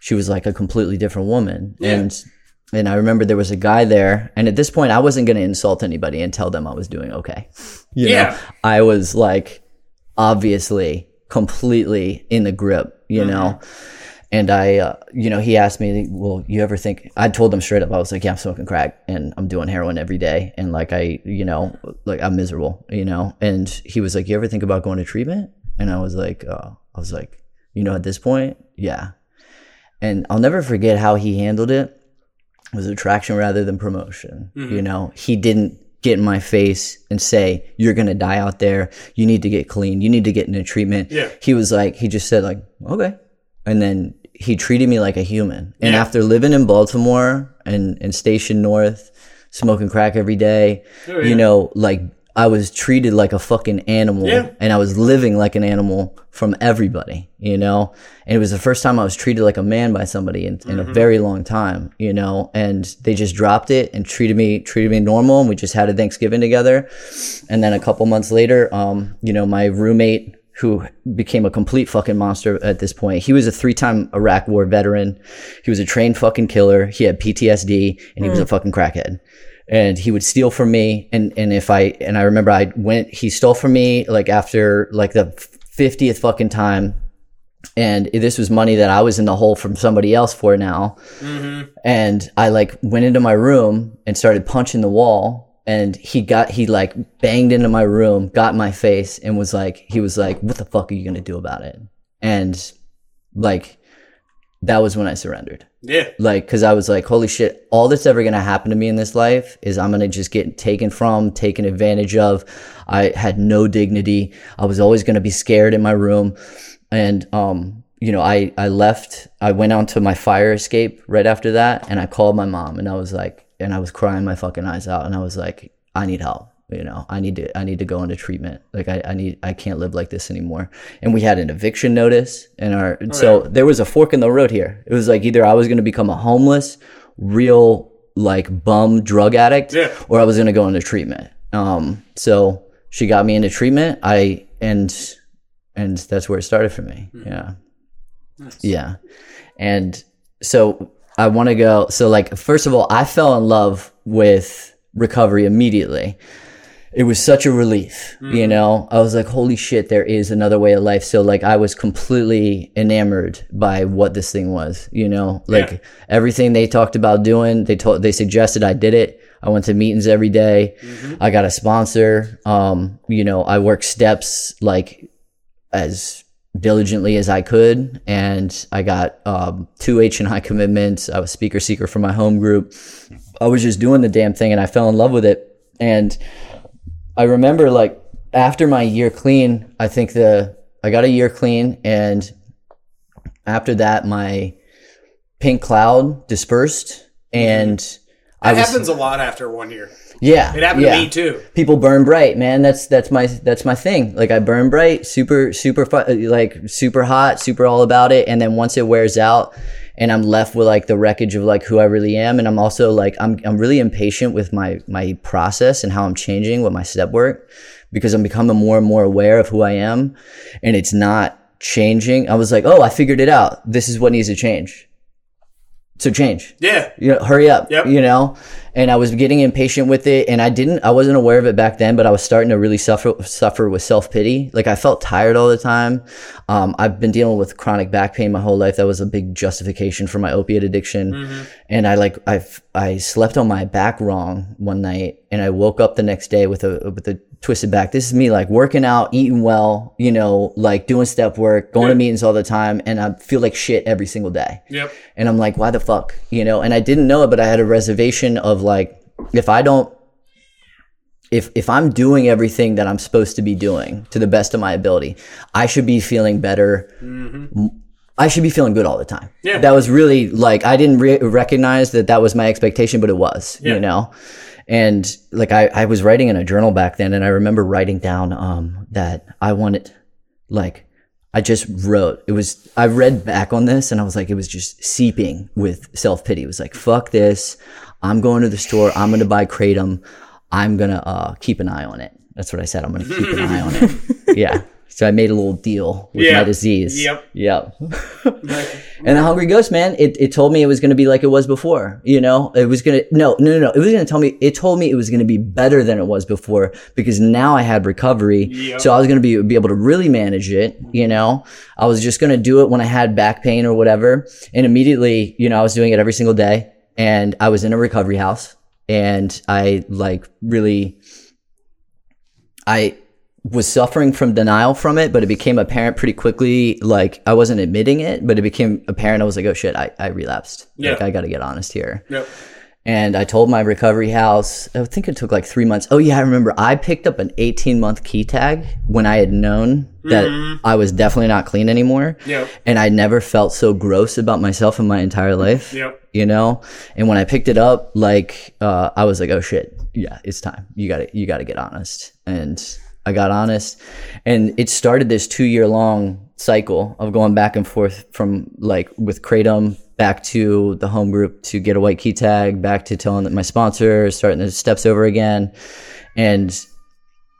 she was like a completely different woman. Yeah. And and I remember there was a guy there, and at this point, I wasn't going to insult anybody and tell them I was doing okay. You know? Yeah. I was like, obviously, completely in the grip, you know. And I, uh, you know, he asked me, "Well, you ever think?" I told him straight up, I was like, "Yeah, I'm smoking crack and I'm doing heroin every day, and like I, you know, like I'm miserable, you know." And he was like, "You ever think about going to treatment?" And I was like, uh, "I was like, you know, at this point, yeah." And I'll never forget how he handled it. It was attraction rather than promotion. You know, he didn't get in my face and say, "You're gonna die out there. You need to get clean. You need to get into treatment." Yeah. He was like, he just said like, "Okay," and then he treated me like a human. And Yeah. after living in Baltimore and and Station North, smoking crack every day, Oh, yeah. you know, like I was treated like a fucking animal Yeah. and I was living like an animal from everybody, you know? And it was the first time I was treated like a man by somebody in, in a very long time, you know? And they just dropped it and treated me, treated me normal. And we just had a Thanksgiving together. And then a couple months later, um, you know, my roommate who became a complete fucking monster at this point. He was a three-time Iraq war veteran. He was a trained fucking killer. He had PTSD and he was a fucking crackhead and he would steal from me. And and if i and i remember i went he stole from me like after like the 50th fucking time. And this was money that i was in the hole from somebody else for now. Mm-hmm. And i like went into my room and started punching the wall. And he got he like banged into my room got my face and was like he was like what the fuck are you gonna do about it? And like that was when I surrendered. Yeah. Like, cause I was like, holy shit, all that's ever gonna happen to me in this life is I'm gonna just get taken from, taken advantage of. I had no dignity. I was always gonna be scared in my room. And, um, you know, I, I left, I went onto my fire escape right after that and I called my mom and I was like, and I was crying my fucking eyes out and I was like, I need help. You know, I need to, I need to go into treatment. Like I, I need, I can't live like this anymore. And we had an eviction notice and our, so there was a fork in the road here. It was like either I was going to become a homeless, real like bum drug addict, Yeah. or I was going to go into treatment. Um, so she got me into treatment. I, and, and that's where it started for me. Yeah. Yeah. And so I want to go. So, like, first of all, I fell in love with recovery immediately. It was such a relief, you know? I was like, holy shit, there is another way of life. So, like, I was completely enamored by what this thing was, you know? Like, Yeah. everything they talked about doing, they told, they suggested I did it. I went to meetings every day. I got a sponsor. Um, you know, I worked steps like as diligently as I could, and I got um, two H and I commitments. I was speaker seeker for my home group. I was just doing the damn thing, and I fell in love with it. And I remember, like after my year clean, I think the I got a year clean, and after that, my pink cloud dispersed, and I That was happens a lot after one year. yeah, It happened yeah to me too. people burn bright man that's that's my that's my thing like i burn bright super super fu- like super hot super all about it and then once it wears out and i'm left with like the wreckage of like who i really am and i'm also like i'm, I'm really impatient with my my process and how i'm changing with my step work because i'm becoming more and more aware of who i am and it's not changing. I was like oh i figured it out. This is what needs to change so change Yeah. you know, hurry up, Yep. you know? And I was getting impatient with it and I didn't, I wasn't aware of it back then, but I was starting to really suffer, suffer with self pity. Like I felt tired all the time. Um, I've been dealing with chronic back pain my whole life. That was a big justification for my opiate addiction. And I like, I, I slept on my back wrong one night and I woke up the next day with a, with a twisted back. This is me like working out, eating well, you know, like doing step work, going to meetings all the time. And I feel like shit every single day. Yep. And I'm like, why the fuck? You know, and I didn't know it, but I had a reservation of like, if I don't, if, if I'm doing everything that I'm supposed to be doing to the best of my ability, I should be feeling better. Mm-hmm. I should be feeling good all the time. Yeah. That was really like, I didn't re- recognize that that was my expectation, but it was, Yeah. you know? And like, I, I was writing in a journal back then and I remember writing down, um, that I wanted, like, I just wrote. It was I read back on this and I was like, it was just seeping with self pity. It was like, fuck this. I'm going to the store. I'm gonna buy kratom. I'm gonna uh, keep an eye on it. That's what I said. I'm gonna keep an eye on it. [LAUGHS] Yeah. So I made a little deal with Yeah. my disease. Yep. Yep. [LAUGHS] [LAUGHS] And the Hungry Ghost, man, it, it told me it was going to be like it was before. You know, it was going to, no, no, no, no. It was going to tell me, it told me it was going to be better than it was before because now I had recovery. Yep. So I was going to be, be able to really manage it. You know, I was just going to do it when I had back pain or whatever. And immediately, you know, I was doing it every single day and I was in a recovery house and I like really, I, was suffering from denial from it, but it became apparent pretty quickly. Like I wasn't admitting it, but it became apparent. I was like, oh shit, I, I relapsed. Like Yeah. I got to get honest here. Yep. And I told my recovery house, I think it took like three months. Oh yeah, I remember I picked up an 18 month key tag when I had known that I was definitely not clean anymore. Yep. And I never felt so gross about myself in my entire life Yep. you know and when i picked it up like uh, i was like oh shit yeah it's time you gotta you gotta get honest and i got honest. And it started this two year long cycle of going back and forth from like with kratom back to the home group to get a white key tag back to telling my sponsor starting the steps over again. And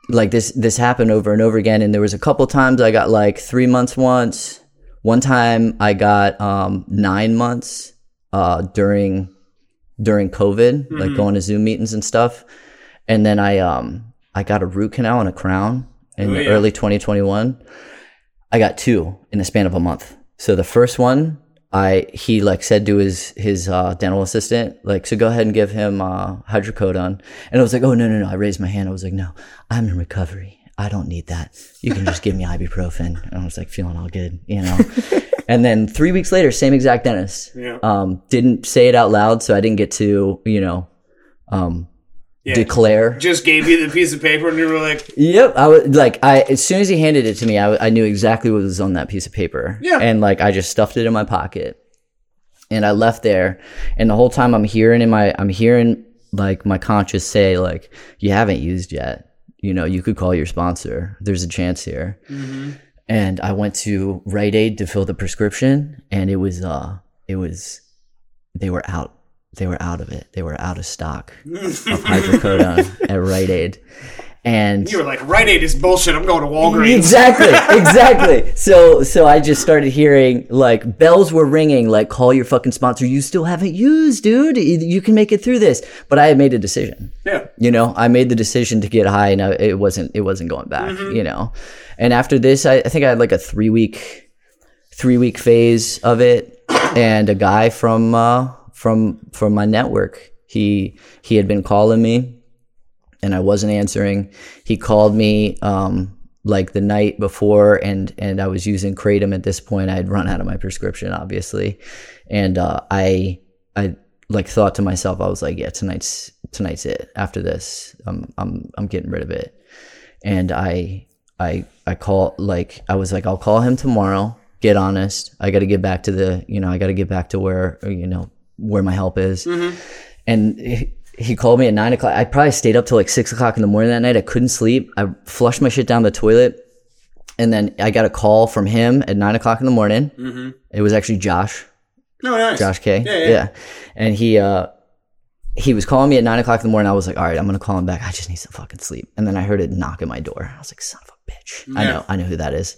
like this this happened over and over again. And there was a couple times i got like three months once. One time i got um nine months uh during during covid like going to zoom meetings and stuff. And then i um i got a root canal and a crown in Oh, yeah. early 2021 i got two in the span of a month. So the first one I he like said to his his uh, dental assistant like so go ahead and give him uh, hydrocodone. And I was like oh no no no. I raised my hand. I was like no I'm in recovery. I don't need that. You can just give me ibuprofen. And I was like feeling all good you know? [LAUGHS] And then three weeks later, same exact dentist. Yeah. Um, didn't say it out loud, so I didn't get to, you know, um, Yeah. declare. Just gave you the piece of paper and you were like, Yep, I was like, I as soon as he handed it to me, I, I knew exactly what was on that piece of paper. Yeah. and like I just stuffed it in my pocket, and I left there. And the whole time I'm hearing in my, I'm hearing like my conscious say like, you haven't used yet. You know, you could call your sponsor. There's a chance here. And I went to Rite Aid to fill the prescription, and it was uh, it was, they were out. They were out of it. They were out of stock of hydrocodone [LAUGHS] at Rite Aid. And you were like, Rite Aid is bullshit. I'm going to Walgreens. exactly [LAUGHS] exactly so so i just started hearing like bells were ringing like call your fucking sponsor you still haven't used dude you can make it through this but i had made a decision Yeah. you know i made the decision to get high and I, it wasn't it wasn't going back you know and after this I, I think i had like a three week three week phase of it and a guy from uh from from my network he he had been calling me and I wasn't answering. He called me um, like the night before, and and I was using kratom at this point. I had run out of my prescription, obviously, and uh, I I like thought to myself, I was like, yeah, tonight's tonight's it. After this, I'm I'm I'm getting rid of it, and I I I call like I was like, I'll call him tomorrow. Get honest. I got to get back to the you know I got to get back to where you know where my help is and he, he called me at nine o'clock. I probably stayed up till like six o'clock in the morning that night. I couldn't sleep. I flushed my shit down the toilet, and then I got a call from him at nine o'clock in the morning. Mm-hmm. It was actually Josh, No, nice. Josh K. Yeah, yeah. and he uh he was calling me at nine o'clock in the morning. I was like, all right, I'm gonna call him back. I just need some fucking sleep. And then I heard it knock at my door. I was like, son of a bitch. I know, I know who that is.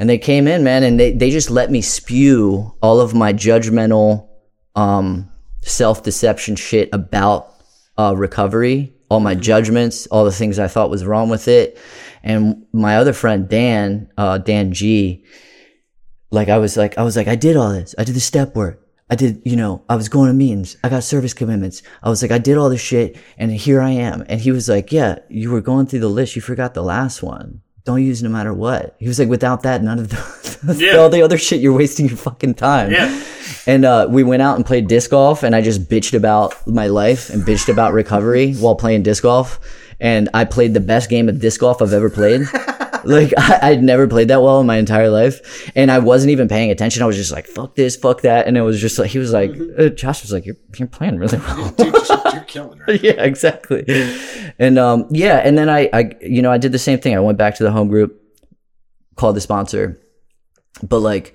And they came in, man, and they, they just let me spew all of my judgmental, um, self deception shit about uh, recovery, all my judgments, all the things I thought was wrong with it. And my other friend, Dan, uh, Dan G, like I was like, I was like, I did all this. I did the step work. I did, you know, I was going to meetings. I got service commitments. I was like, I did all this shit and here I am. And he was like, yeah, you were going through the list. You forgot the last one. Don't use no matter what. He was like, without that, none of [LAUGHS] the, Yeah. all the other shit, you're wasting your fucking time. Yeah. And uh, we went out and played disc golf, and I just bitched about my life and bitched about recovery while playing disc golf. And I played the best game of disc golf I've ever played. [LAUGHS] like I, I'd never played that well in my entire life, and I wasn't even paying attention. I was just like, "Fuck this, fuck that," and it was just like he was like, uh, Josh was like, "You're you're playing really well." Dude, killing [LAUGHS] yeah, exactly. And um, yeah, and then I, I, you know, I did the same thing. I went back to the home group, called the sponsor, but like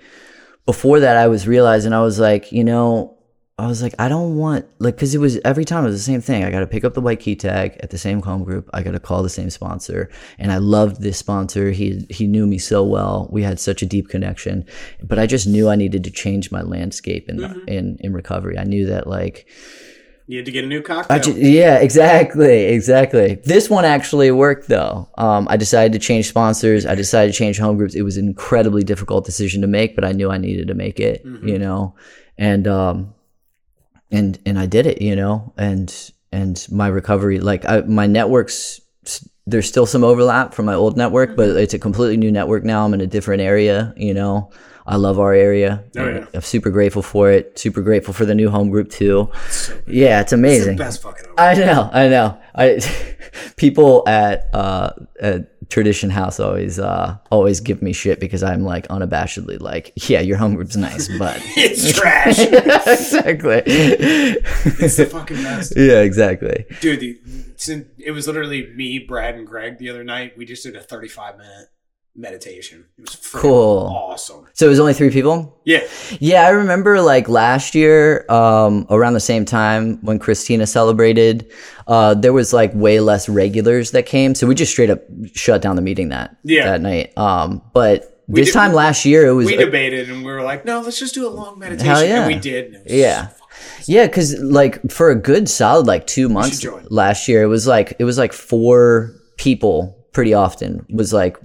before that, I was realizing I was like, you know, I was like, I don't want like because it was every time it was the same thing. I got to pick up the white key tag at the same home group. I got to call the same sponsor, and I loved this sponsor. He he knew me so well. We had such a deep connection, but I just knew I needed to change my landscape in in in recovery. I knew that like. You had to get a new cocktail. I ju- yeah, exactly, exactly. This one actually worked though. Um, I decided to change sponsors. I decided to change home groups. It was an incredibly difficult decision to make, but I knew I needed to make it. You know, and um, and and I did it. You know, and and my recovery, like I, my networks, there's still some overlap from my old network, but it's a completely new network now. I'm in a different area. You know. I love our area. Oh, yeah. I'm super grateful for it. Super grateful for the new home group too. Yeah, it's amazing. Best fucking. I know, I know. I [LAUGHS] people at uh at Tradition House always uh always give me shit because I'm like unabashedly like, yeah, your home group's nice, but [LAUGHS] It's trash. [LAUGHS] exactly. it's the fucking best. [LAUGHS] yeah, exactly. Dude, the, since it was literally me, Brad, and Greg the other night. We just did a 35 minute meditation. It was Cool. awesome. So it was only three people? Yeah. Yeah, I remember like last year, um, around the same time when Christina celebrated, uh, there was like way less regulars that came. So we just straight up shut down the meeting that Yeah. that night. Um, but this did- time last year it was We debated and we were like, no, let's just do a long meditation. Hell yeah. And we did. and it was Yeah. Yeah, because like for a good solid like two months last year, it was like it was like four people pretty often was like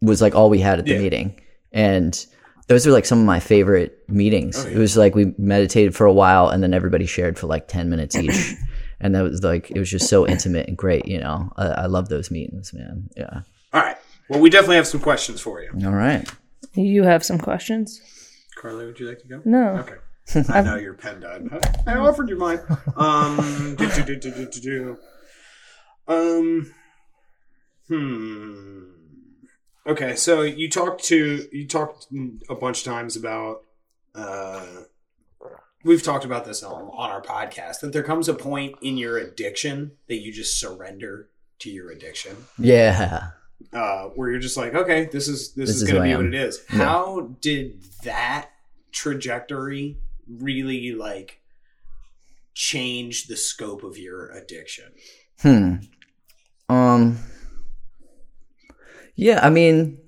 was like all we had at the Yeah. meeting, and those are like some of my favorite meetings. Oh, It was like we meditated for a while, and then everybody shared for like ten minutes each, [CLEARS THROAT] and that was like it was just so intimate and great. You know, I, I love those meetings, man. Yeah. All right. Well, we definitely have some questions for you. All right. You have some questions? Carly, would you like to go? No. Okay. I know your pen died. I offered you mine. Um, do, do, do, do, do, do, do. um, hmm. Okay, so you talked to you talked a bunch of times about. Uh, we've talked about this on, on our podcast that there comes a point in your addiction that you just surrender to your addiction Yeah. uh, where you're just like, okay, this is this, This is, is going to be what it is. Yeah. How did that trajectory really like change the scope of your addiction? Hmm. Um. Yeah, I mean,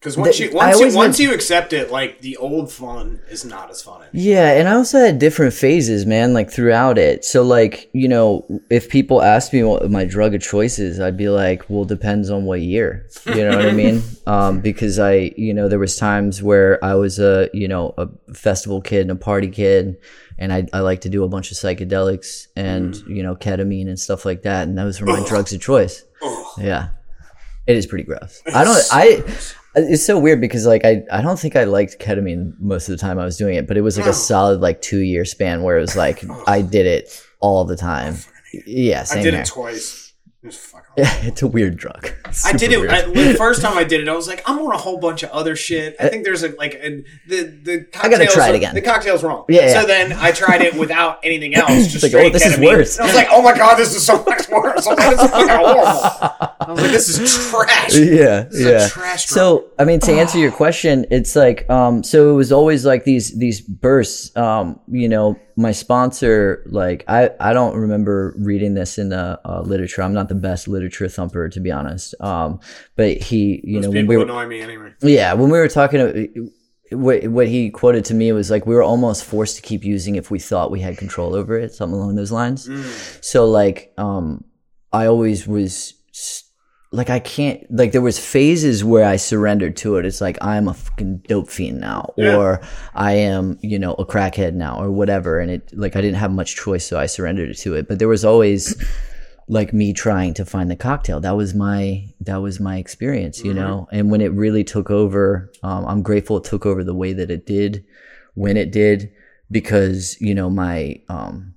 Because once The- you once you once meant- you accept it, like the old fun is not as fun. Anymore. yeah, and I also had different phases, man, like throughout it. So, like, you know, if people asked me what my drug of choice is, I'd be like, well, depends on what year. You know what I mean? [LAUGHS] Um, because I, you know, there was times where I was a, you know, a festival kid and a party kid, and I, I like to do a bunch of psychedelics and, you know, ketamine and stuff like that, and those were my drugs of choice. Yeah. It is pretty gross. I don't. I. It's so weird because like I. I don't think I liked ketamine most of the time I was doing it, but it was like a hmm. solid like two year span where it was like I did it all the time. Yeah, same I did here. it twice. It fucking. it's a weird drug. I did it. I, the first time I did it. I was like, I'm on a whole bunch of other shit. I think there's a like a, the the I gotta cocktails try it again. The cocktail's wrong. Yeah, yeah. So then I tried it without anything else. [LAUGHS] Just like, oh, this is worse. And I was like, oh my god, this is so much worse. Like, this is fucking horrible. I was like, this is trash. [LAUGHS] yeah, is a yeah. trash. So, I mean, to answer your question, it's like, um, so it was always like these these bursts. Um, you know, my sponsor, like, I I don't remember reading this in the uh, literature. I'm not the best literature thumper, to be honest. Um, but he, you Those know, when we were, annoy me anyway. yeah, when we were talking, uh, what what he quoted to me was like we were almost forced to keep using if we thought we had control over it, something along those lines. So like, um, I always was s- like, I can't like there was phases where I surrendered to it. It's like I'm a fucking dope fiend now, Yeah. or I am you know a crackhead now, or whatever. And it like I didn't have much choice, so I surrendered to it. But there was always like me trying to find the cocktail that was my that was my experience you know and when it really took over um, i'm grateful it took over the way that it did when it did because you know my um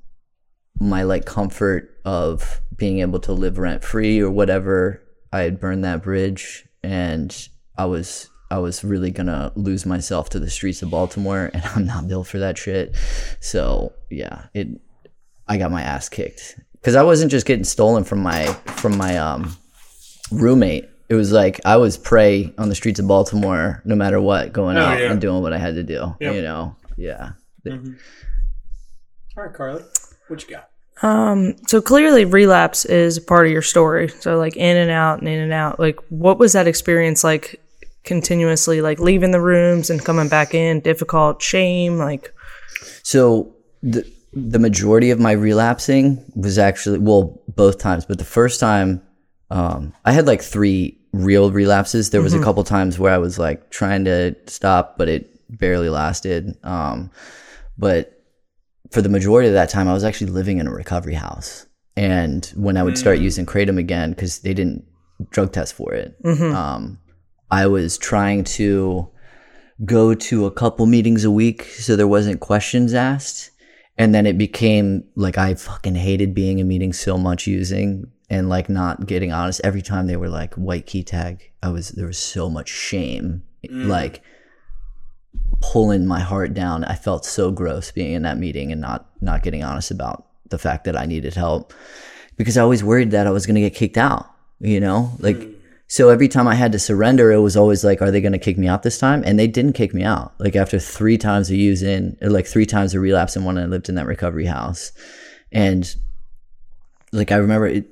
my like comfort of being able to live rent free or whatever i had burned that bridge and i was i was really gonna lose myself to the streets of baltimore and [LAUGHS] i'm not built for that shit so yeah it I got my ass kicked because I wasn't just getting stolen from my from my um, roommate. It was like I was prey on the streets of Baltimore, no matter what, going Oh, out yeah. and doing what I had to do. Yep. You know, yeah. All right, Carly, what you got? Um, so clearly relapse is part of your story. So like in and out and in and out. Like what was that experience like continuously like leaving the rooms and coming back in, difficult, shame, like So the the majority of my relapsing was actually well both times, but the first time um, I had like three real relapses. There was a couple times where I was like trying to stop, but it barely lasted. Um, but for the majority of that time, I was actually living in a recovery house. And when I would start mm. using kratom again, because they didn't drug test for it, mm-hmm. um, I was trying to go to a couple meetings a week so there wasn't questions asked. And then it became like I fucking hated being in meetings so much using and like not getting honest. Every time they were like white key tag, I was there was so much shame. Mm. Like pulling my heart down. I felt so gross being in that meeting and not not getting honest about the fact that I needed help because I always worried that I was going to get kicked out, you know? Like mm. so every time I had to surrender, it was always like, are they going to kick me out this time? And they didn't kick me out. Like after three times of using, or like three times of relapse and when I lived in that recovery house. And like I remember it,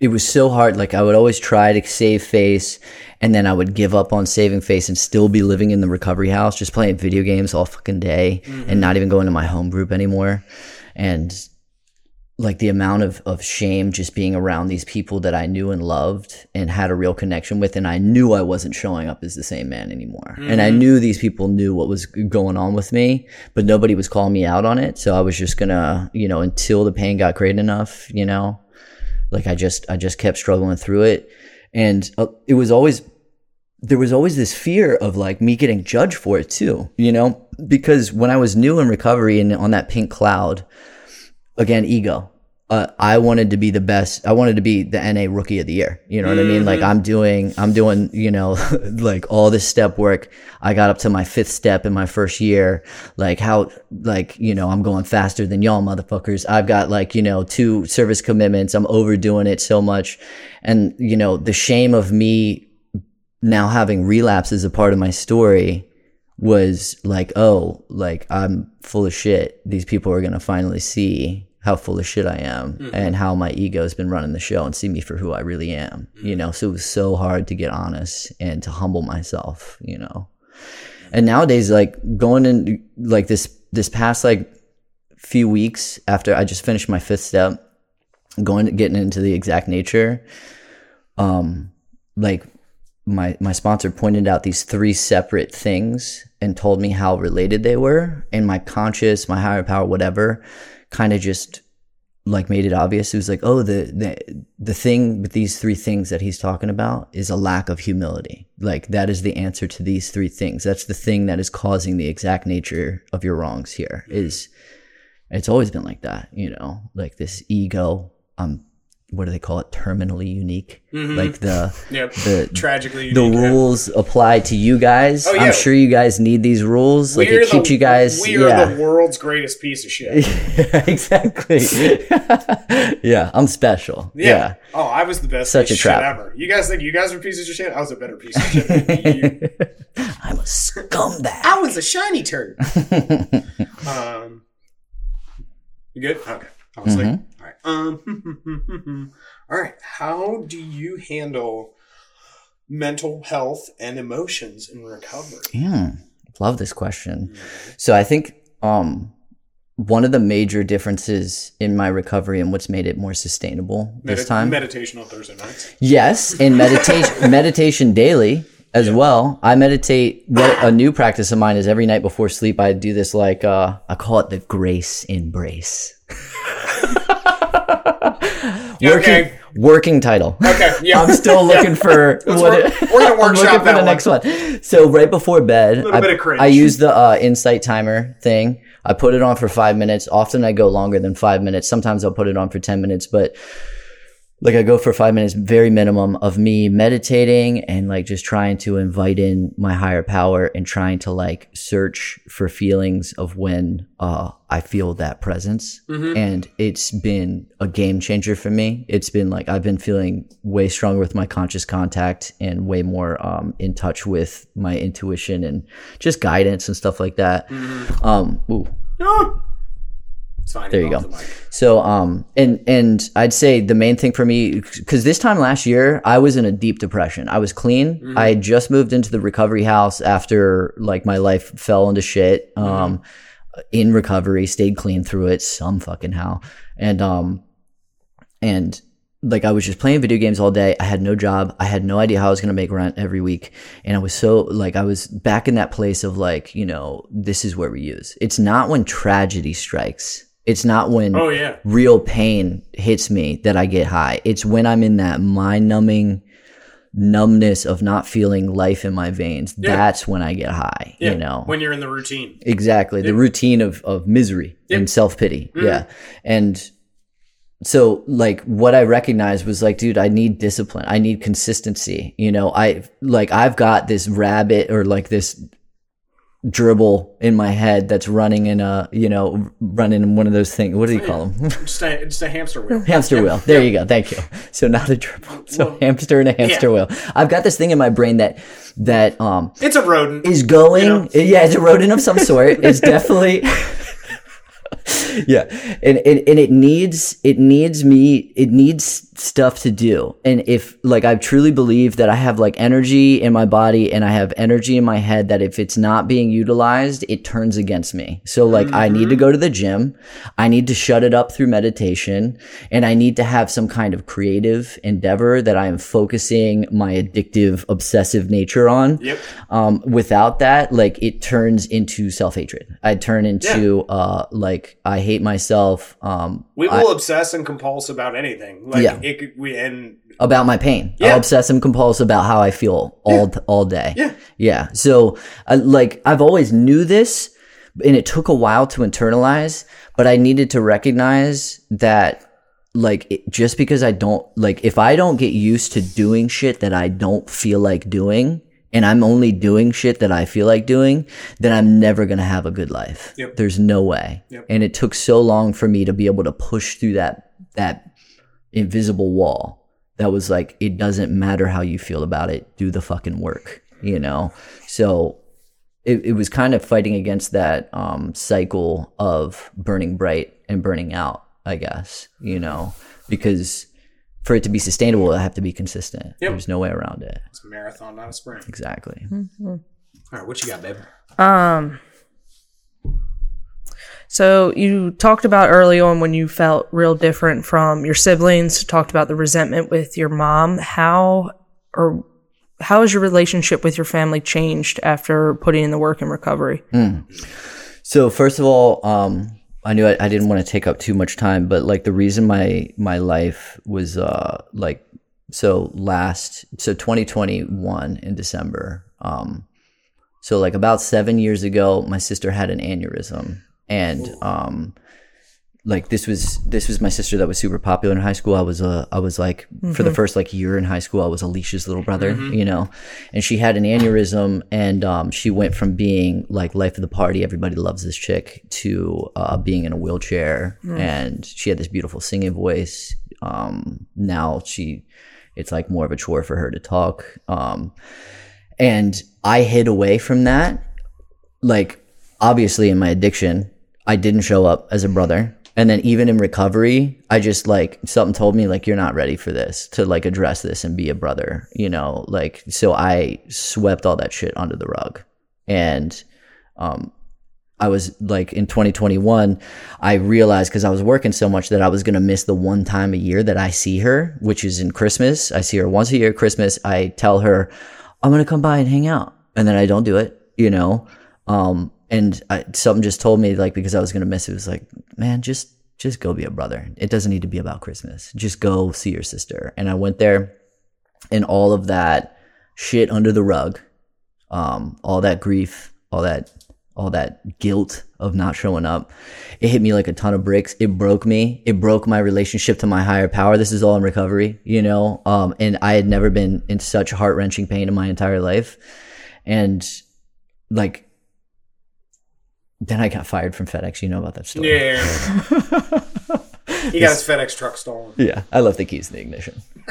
it was so hard. Like I would always try to save face and then I would give up on saving face and still be living in the recovery house, just playing video games all fucking day and not even going to my home group anymore. And like the amount of, of shame just being around these people that I knew and loved and had a real connection with. And I knew I wasn't showing up as the same man anymore. And I mm-hmm. knew these people knew what was going on with me, but nobody was calling me out on it. So I was just gonna, you know, until the pain got great enough, you know, like I just, I just kept struggling through it. And uh, it was always there was always this fear of like me getting judged for it too, you know, because when I was new in recovery and on that pink cloud, again, ego. Uh, I wanted to be the best. I wanted to be the NA rookie of the year. You know what I mean? Like I'm doing, I'm doing, you know, [LAUGHS] like all this step work. I got up to my fifth step in my first year. Like how, like, you know, I'm going faster than y'all motherfuckers. I've got like, you know, two service commitments. I'm overdoing it so much. And, you know, the shame of me now having relapse as a part of my story was like, oh, like I'm full of shit. These people are going to finally see how full of shit I am and how my ego has been running the show and see me for who I really am, you know? So it was so hard to get honest and to humble myself, you know? And nowadays, like going in like this, this past like few weeks after I just finished my fifth step, going, getting into the exact nature, um, like my my sponsor pointed out these three separate things and told me how related they were and my conscious my higher power whatever kind of just like made it obvious. It was like oh the the the thing with these three things that he's talking about is a lack of humility. Like that is the answer to these three things. That's the thing that is causing the exact nature of your wrongs here is it's always been like that you know? Like this ego um what do they call it terminally unique like the Yep. the Tragically, the unique, yeah. rules apply to you guys. Oh, yeah. I'm sure you guys need these rules. Like We're it keeps the- you guys. We are the world's greatest piece of shit. [LAUGHS] exactly. [LAUGHS] yeah, I'm special. Yeah. Oh, I was the best Such piece a trap. ever. You guys think you guys were pieces of shit? I was a better piece of shit than you. [LAUGHS] I'm a scumbag. I was a shiny turd. um, you good? Okay. I was like, Mm-hmm. right. Um, [LAUGHS] all right. How do you handle mental health and emotions in recovery? Yeah, love this question. So I think um, one of the major differences in my recovery and what's made it more sustainable this time. meditation on Thursday nights. Yes, and meditation [LAUGHS] meditation daily as well. I meditate. What a new practice of mine is every night before sleep. I do this like uh, I call it the grace embrace. [LAUGHS] working Okay. working title. Okay. Yeah. I'm still looking for what work- it- we're gonna workshop [LAUGHS] for the one. next one. So right before bed, I, bit of cringe. I use the uh, insight timer thing. I put it on for five minutes. Often I go longer than five minutes. Sometimes I'll put it on for ten minutes, but like I go for five minutes, very minimum of me meditating and like just trying to invite in my higher power and trying to like search for feelings of when uh, I feel that presence. And it's been a game changer for me. It's been like I've been feeling way stronger with my conscious contact and way more um, in touch with my intuition and just guidance and stuff like that. Um, ooh, Oh. There you go. the so, um, and and I'd say the main thing for me, because this time last year I was in a deep depression. I was clean. I had just moved into the recovery house after like my life fell into shit. Um, in recovery, stayed clean through it some fucking how, and um, and like I was just playing video games all day. I had no job. I had no idea how I was going to make rent every week. And I was so like, I was back in that place of like, you know, this is where we use. It's not when tragedy strikes. It's not when Oh yeah. real pain hits me that I get high. It's when I'm in that mind numbing numbness of not feeling life in my veins. Yeah. That's when I get high, Yeah. you know? when you're in the routine. Exactly. The routine of, of misery and self pity. Mm-hmm. Yeah. And so like what I recognized was like, dude, I need discipline. I need consistency. You know, I like I've got this rabbit or like this gerbil in my head that's running in a you know running in one of those things. What do you call them? Just a, just a hamster wheel. [LAUGHS] hamster wheel. There you go. Thank you. So not a dribble So Well, hamster and a hamster yeah. wheel. I've got this thing in my brain that that um It's a rodent. is going You know? yeah it's a rodent of some sort it's definitely [LAUGHS] [LAUGHS] yeah. And, and and it needs it needs me it needs stuff to do. And if like i truly believe that i have like energy in my body and i have energy in my head that if it's not being utilized it turns against me. So like i need to go to the gym. I need to shut it up through meditation. And i need to have some kind of creative endeavor that i am focusing my addictive obsessive nature on. Yep. um, without that, like it turns into self hatred. I turn into uh, like I hate myself. Um, We I- will obsess and compulse about anything. Like Yeah. it we and about my pain. Yeah. I'll obsess and compulse about how I feel all all day. Yeah. yeah. So, I, like, I've always knew this, and it took a while to internalize. But I needed to recognize that, like, it, just because I don't like, if I don't get used to doing shit that I don't feel like doing. And I'm only doing shit that I feel like doing, then I'm never gonna have a good life. Yep. There's no way. Yep. And it took so long for me to be able to push through that that invisible wall that was like it doesn't matter how you feel about it do the fucking work you know so it, it was kind of fighting against that um, cycle of burning bright and burning out i guess you know because for it to be sustainable i have to be consistent Yep. there's no way around it it's a marathon, not a sprint. exactly All right, what you got, babe? Um. So you talked about early on when you felt real different from your siblings. Talked about the resentment with your mom. How or how has your relationship with your family changed after putting in the work in recovery? So first of all, um, I knew I, I didn't want to take up too much time, but like the reason my my life was uh like so last so 2021 in December, um, so like about seven years ago, my sister had an aneurysm, and um, like this was this was my sister that was super popular in high school. I was uh, I was like for the first like year in high school, I was Alicia's little brother, you know, and she had an aneurysm, and um, she went from being like life of the party, everybody loves this chick, to uh, being in a wheelchair, and she had this beautiful singing voice. Um, now she, it's like more of a chore for her to talk. Um, and I hid away from that. Like, obviously, in my addiction, I didn't show up as a brother. And then even in recovery, I just like something told me like you're not ready for this to like address this and be a brother, you know, like so I swept all that shit under the rug. And um I was like in 2021, I realized because I was working so much that I was going to miss the one time a year that I see her, which is in Christmas. I see her once a year, at Christmas. I tell her, I'm going to come by and hang out. And then I don't do it, you know? Um, and I, something just told me like, because I was to miss it, it was like, man, just, just go be a brother. It doesn't need to be about Christmas. Just go see your sister. And I went there and all of that shit under the rug, um, all that grief, all that all that guilt of not showing up. It hit me like a ton of bricks. It broke me. It broke my relationship to my higher power. This is all in recovery, you know? Um, and I had never been in such heart wrenching pain in my entire life. And like, then I got fired from FedEx. You know about that story. Yeah. he got his [LAUGHS] FedEx truck stolen. Yeah. I left the keys in the ignition. [LAUGHS]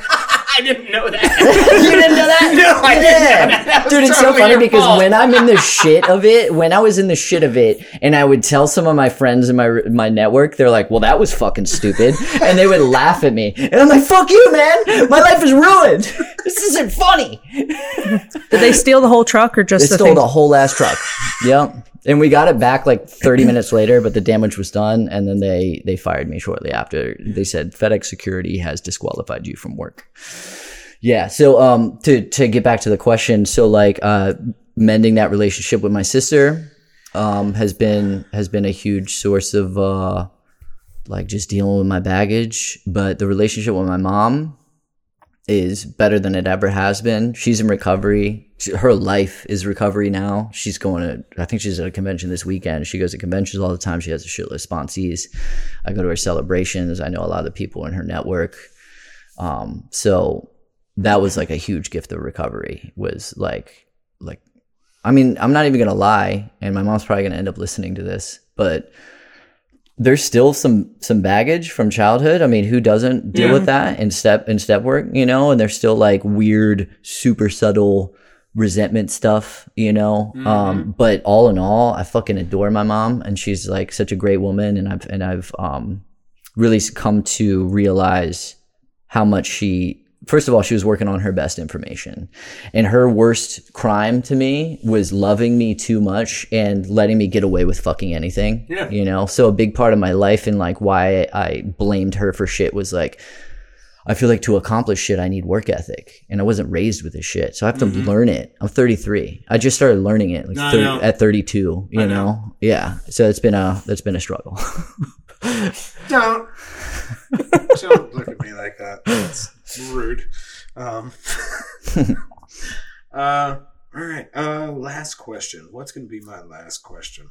I didn't know that. [LAUGHS] you didn't know that? no, I didn't know that. That was Dude, it's so totally funny your because fault. when I'm in the shit of it, when I was in the shit of it, and I would tell some of my friends in my my network, they're like, "Well, that was fucking stupid," and they would laugh at me, and I'm like, "Fuck you, man! My life is ruined. This isn't funny." Did they steal the whole truck or just They the stole thing? the whole ass truck. Yep. And we got it back like 30 minutes later, but the damage was done, and then they they fired me shortly after. They said FedEx security has disqualified you from work. Yeah. So um to to get back to the question, so like uh mending that relationship with my sister um has been has been a huge source of uh like just dealing with my baggage, but the relationship with my mom is better than it ever has been. She's in recovery. She- Her life is recovery now. She's going to, I think she's at a convention this weekend. She goes to conventions all the time. She has a shitload of sponsees. I go to her celebrations. I know a lot of the people in her network. Um, so that was like a huge gift of recovery was like, like, I mean, I'm not even going to lie. And my mom's probably going to end up listening to this, but there's still some some baggage from childhood. I mean, who doesn't deal with that in step in step work, you know? And there's still like weird, super subtle resentment stuff, you know. Um, but all in all, I fucking adore my mom, and she's like such a great woman, and I've and I've um really come to realize how much she first of all she was working on her best information and her worst crime to me was loving me too much and letting me get away with fucking anything Yeah. you know so a big part of my life and like why i blamed her for shit was like i feel like to accomplish shit i need work ethic and i wasn't raised with this shit so i have to mm-hmm. learn it i'm 33 i just started learning it like I 30 know. at 32 you know. know. yeah so it's been a that's been a struggle [LAUGHS] Don't. [LAUGHS] Don't look at me like that. That's rude. Um, [LAUGHS] uh, all right. Uh, last question. What's going to be my last question?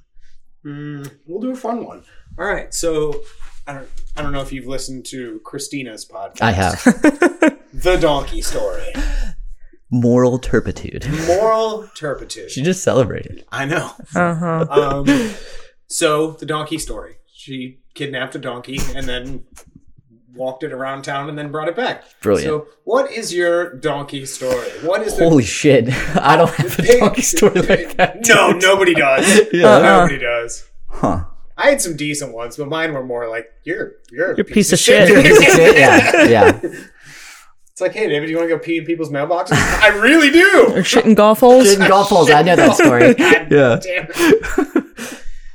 Hmm, we'll do a fun one. All right. So, I don't, I don't know if you've listened to Christina's podcast. I have [LAUGHS] The Donkey Story. moral turpitude. Moral turpitude. She just celebrated. I know. Uh huh. Um, so the donkey story. She kidnapped a donkey and then walked it around town and then brought it back. Brilliant. So what is your donkey story? What is the Holy shit! [LAUGHS] I don't have a donkey story like [LAUGHS] that. No, nobody does. [LAUGHS] Yeah. Nobody uh-huh. does. Huh? I had some decent ones, but mine were more like you're you're a You're piece, of shit. shit. Piece of shit? Yeah, yeah. it's like, hey, David, do you want to go pee in people's mailboxes? I really do. Or shit in golf holes. Shit in golf holes. I know that story. God Yeah.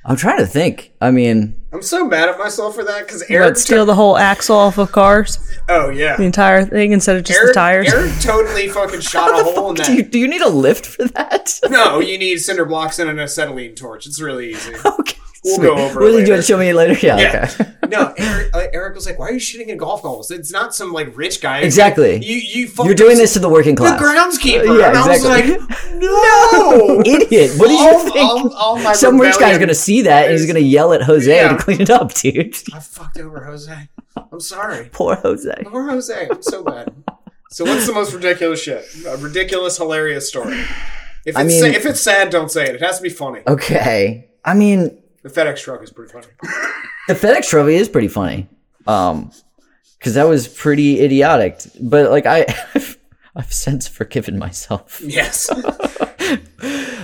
Damn it. I'm trying to think. I mean, I'm so mad at myself for that because What, Eric. steal the whole axle off of cars, oh yeah. the entire thing instead of just Eric, the tires. Eric totally fucking [LAUGHS] shot a hole in do you, that. do you need a lift for that? No, [LAUGHS] you need cinder blocks and an acetylene torch. It's really easy. okay. We'll sweet. go over What it are you doing? Show me later. Yeah. Yeah. Okay. [LAUGHS] No, Eric, uh, Eric was like, "Why are you shooting in golf balls? It's not some like rich guy." Exactly. You you You're doing this to the working class. the groundskeeper. Yeah, and I was exactly. like, [LAUGHS] "No, Idiot. What did All- you think? all- all Some rich guy's gonna see that and he's gonna yell at Jose Yeah. to clean it up, dude. [LAUGHS] I fucked over Jose. I'm sorry, Poor Jose. poor Jose. I'm so bad." So what's the most ridiculous shit? A ridiculous, hilarious story. If it's I mean- sa- if it's sad, don't say it. It has to be funny. Okay. I mean, The FedEx truck is pretty funny. the FedEx truck is pretty funny. Um, because that was pretty idiotic. But like I, [LAUGHS] I've since forgiven myself. yes. [LAUGHS]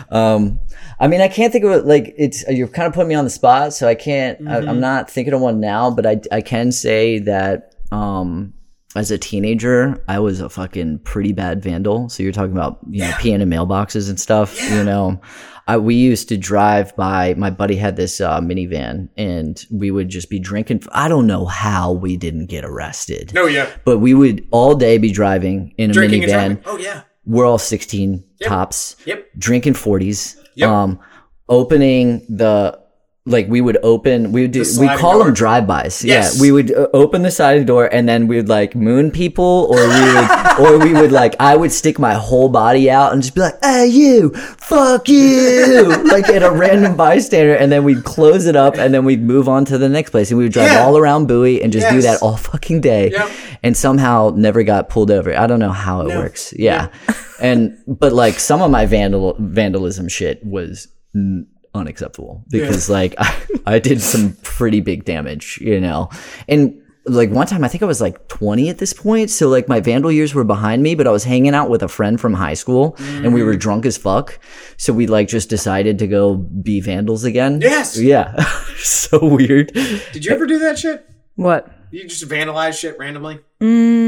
Um, I mean, I can't think of it. Like it's you're kind of putting me on the spot, so I can't. I, I'm not thinking of one now. But I I can say that um, as a teenager, I was a fucking pretty bad vandal. So you're talking about you know peeing in mailboxes and stuff. You know, I we used to drive by. My buddy had this uh, minivan, and we would just be drinking. I don't know how we didn't get arrested. No, yeah. But we would all day be driving in a Drinking minivan. Oh yeah. We're all 16 tops Yep. drinking 40s Yep. um opening the like we would open we would do we call door? them drive-bys Yes. yeah we would uh, open the side door and then we would like moon people or we would [LAUGHS] or we would like i would stick my whole body out and just be like hey you fuck you [LAUGHS] like at a random bystander and then we'd close it up and then we'd move on to the next place and we would drive Yeah. all around bowie and just do that all fucking day Yep. and somehow never got pulled over i don't know how it works yeah and but like some of my vandal vandalism shit was n- unacceptable because like I, [LAUGHS] I did some pretty big damage you know and like one time i think i was like 20 at this point so like my vandal years were behind me but i was hanging out with a friend from high school and we were drunk as fuck so we like just decided to go be vandals again Yes. yeah [LAUGHS] so weird Did you ever do that shit? What? You just vandalize shit randomly? Mm,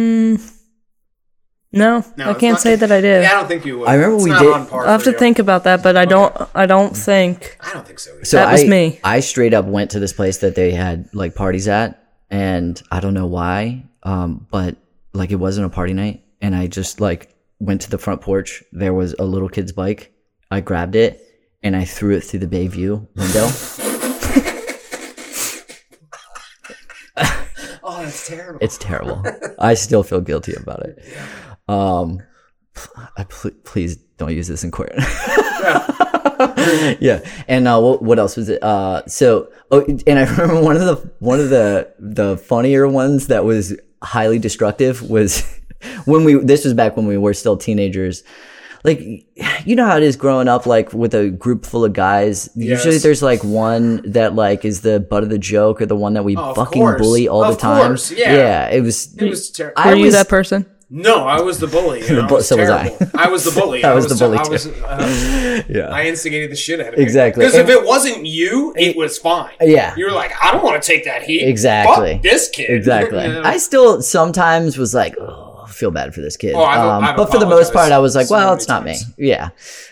no, No, I can't not- say that I did. Yeah, I don't think you would. I remember It's we not did- on par I'll have to you. think about that, but I don't. I don't think. I don't think so. Either. So That was me. I straight up went to this place that they had like parties at, and I don't know why, um, but like it wasn't a party night, and I just like went to the front porch. There was a little kid's bike. I grabbed it and I threw it through the Bayview window. [LAUGHS] [LAUGHS] oh, that's terrible. It's terrible. I still feel guilty about it. Um, I pl- please don't use this in court. [LAUGHS] yeah. And uh, what, what else was it? Uh, so, oh, and I remember one of the one of the the funnier ones that was highly destructive was [LAUGHS] when we. This was back when we were still teenagers. Like, you know how it is growing up, like with a group full of guys. Usually, there's like one that like is the butt of the joke, or the one that we Oh, fucking course. bully all Of the time. course, yeah. yeah. It was. it was terrible. I Were you was- that person? No, I was the bully. [LAUGHS] I bu- was so was I. I. was the [LAUGHS] bully. I was the bully I too. was, uh, [LAUGHS] Yeah. I instigated the shit out of it. Exactly. Because if it wasn't you, it was fine. Yeah. You were like, I don't want to take that heat. Exactly. Fuck this kid. Exactly. You know? I still sometimes was like, oh, feel bad for this kid. Oh, I've- um, I've but for the most part, I was like, so well, it's not times. me. Yeah.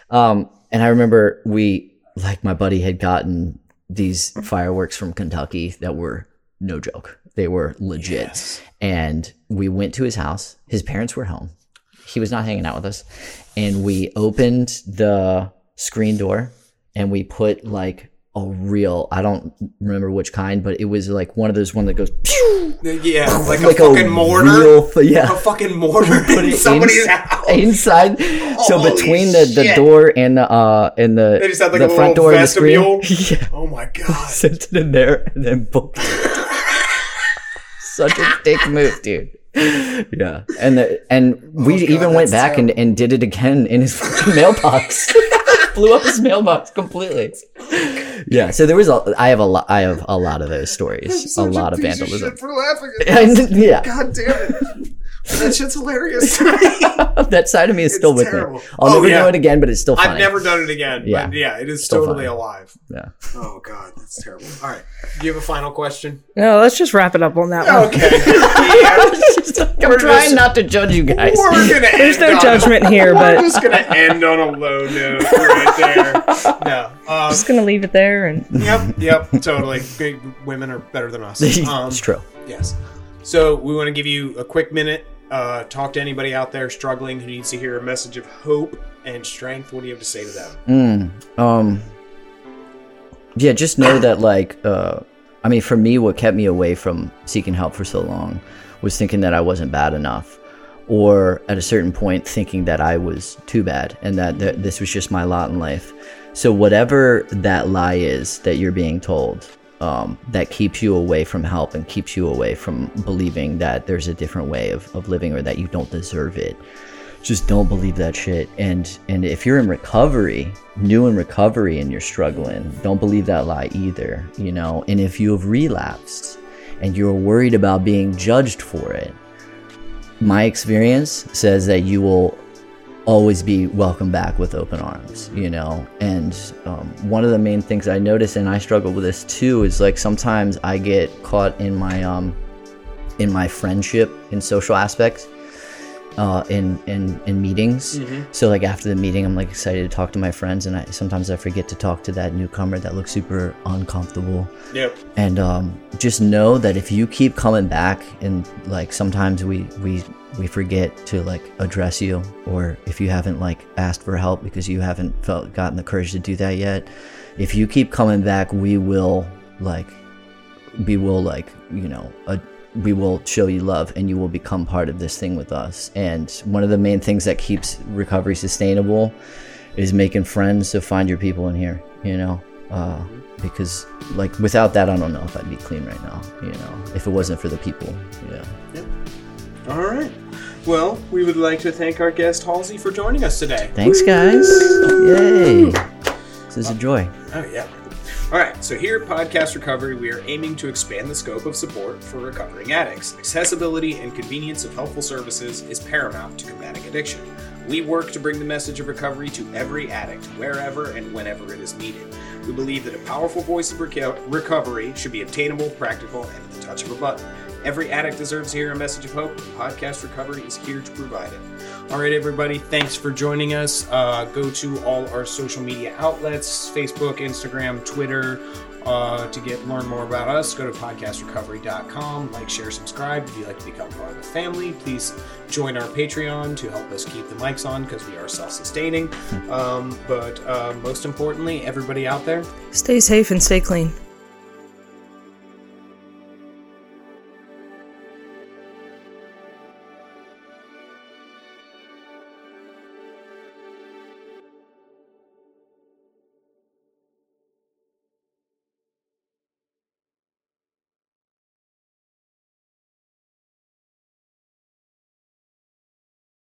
Um, and I remember we, like, my buddy had gotten these fireworks from Kentucky that were no joke. They were legit. Yes. And we went to his house. His parents were home. He was not hanging out with us. And we opened the screen door and we put like a real I don't remember which kind, but it was like one of those one that goes pew, Yeah, [LAUGHS] like, like a fucking mortar. real yeah. a fucking mortar [LAUGHS] in it somebody's house. inside. so between the, the door and the uh and the They just had, like, the a front door and the screen, [LAUGHS] yeah, Oh my god. sent it in there and then booked. It. Such a dick move, dude. Yeah, and the, and we Oh, God, even went that's back and, and did it again in his mailbox. [LAUGHS] Blew up his mailbox completely. Yeah, so there was a. I have a lot. I have a lot of those stories. A Such lot of piece vandalism. shit for laughing at [LAUGHS] And, this. yeah, God damn it. That shit's [LAUGHS] hilarious. [LAUGHS] that side of me is still with terrible. me. I'll Oh, never yeah. do it again, but it's still funny. I've never done it again. Yeah. But yeah, it is Still totally funny. alive. Yeah. Oh god, that's terrible. All right. Do you have a final question? No, let's just wrap it up on that one. Okay. yeah. [LAUGHS] I'm We're trying just- not to judge you guys. We're gonna There's no on- judgment here, but We're but just gonna end on a low note right there. No. Um, just gonna leave it there and yep. Yep. Totally. Big women are better than us. Um, it's true. Yes. So we want to give you a quick minute. Uh, talk to anybody out there struggling who needs to hear a message of hope and strength. What do you have to say to them? Mm, um, yeah, just know that, like, uh, I mean, for me, what kept me away from seeking help for so long was thinking that I wasn't bad enough, or at a certain point, thinking that I was too bad and that th- this was just my lot in life. So, whatever that lie is that you're being told, um, that keeps you away from help and keeps you away from believing that there's a different way of, of living or that you don't deserve it. Just don't believe that shit. And and if you're in recovery new in recovery and you're struggling don't believe that lie either you know? And if you have relapsed and you're worried about being judged for it my experience says that you will always be welcome back with open arms you know? And um, one of the main things i notice and i struggle with this too is like sometimes i get caught in my um in my friendship in social aspects uh, in in in meetings. So like after the meeting, I'm like excited to talk to my friends, and I sometimes I forget to talk to that newcomer that looks super uncomfortable. Yep. And um, just know that if you keep coming back, and like sometimes we we we forget to like address you, or if you haven't like asked for help because you haven't felt gotten the courage to do that yet, if you keep coming back, we will like we will like you know a, we will show you love and you will become part of this thing with us. And one of the main things that keeps recovery sustainable is making friends so find your people in here you know? Uh, because like without that i don't know if i'd be clean right now you know? If it wasn't for the people yeah. All right. Well, we would like to thank our guest Halsey for joining us today. thanks guys. Yay. This is a joy. Oh yeah. All right. So here at Podcast Recovery, we are aiming to expand the scope of support for recovering addicts. Accessibility and convenience of helpful services is paramount to combating addiction. We work to bring the message of recovery to every addict, wherever and whenever it is needed. We believe that a powerful voice of reco- recovery should be obtainable, practical, and at the touch of a button. Every addict deserves to hear a message of hope, and Podcast Recovery is here to provide it. All right, everybody, thanks for joining us. Uh, go to all our social media outlets Facebook, Instagram, Twitter. Uh, to get learn more about us, go to podcastrecovery.com. Like, share, subscribe. If you'd like to become part of the family, please join our Patreon to help us keep the mics on because we are self-sustaining. Um, but uh, most importantly, everybody out there, stay safe and stay clean.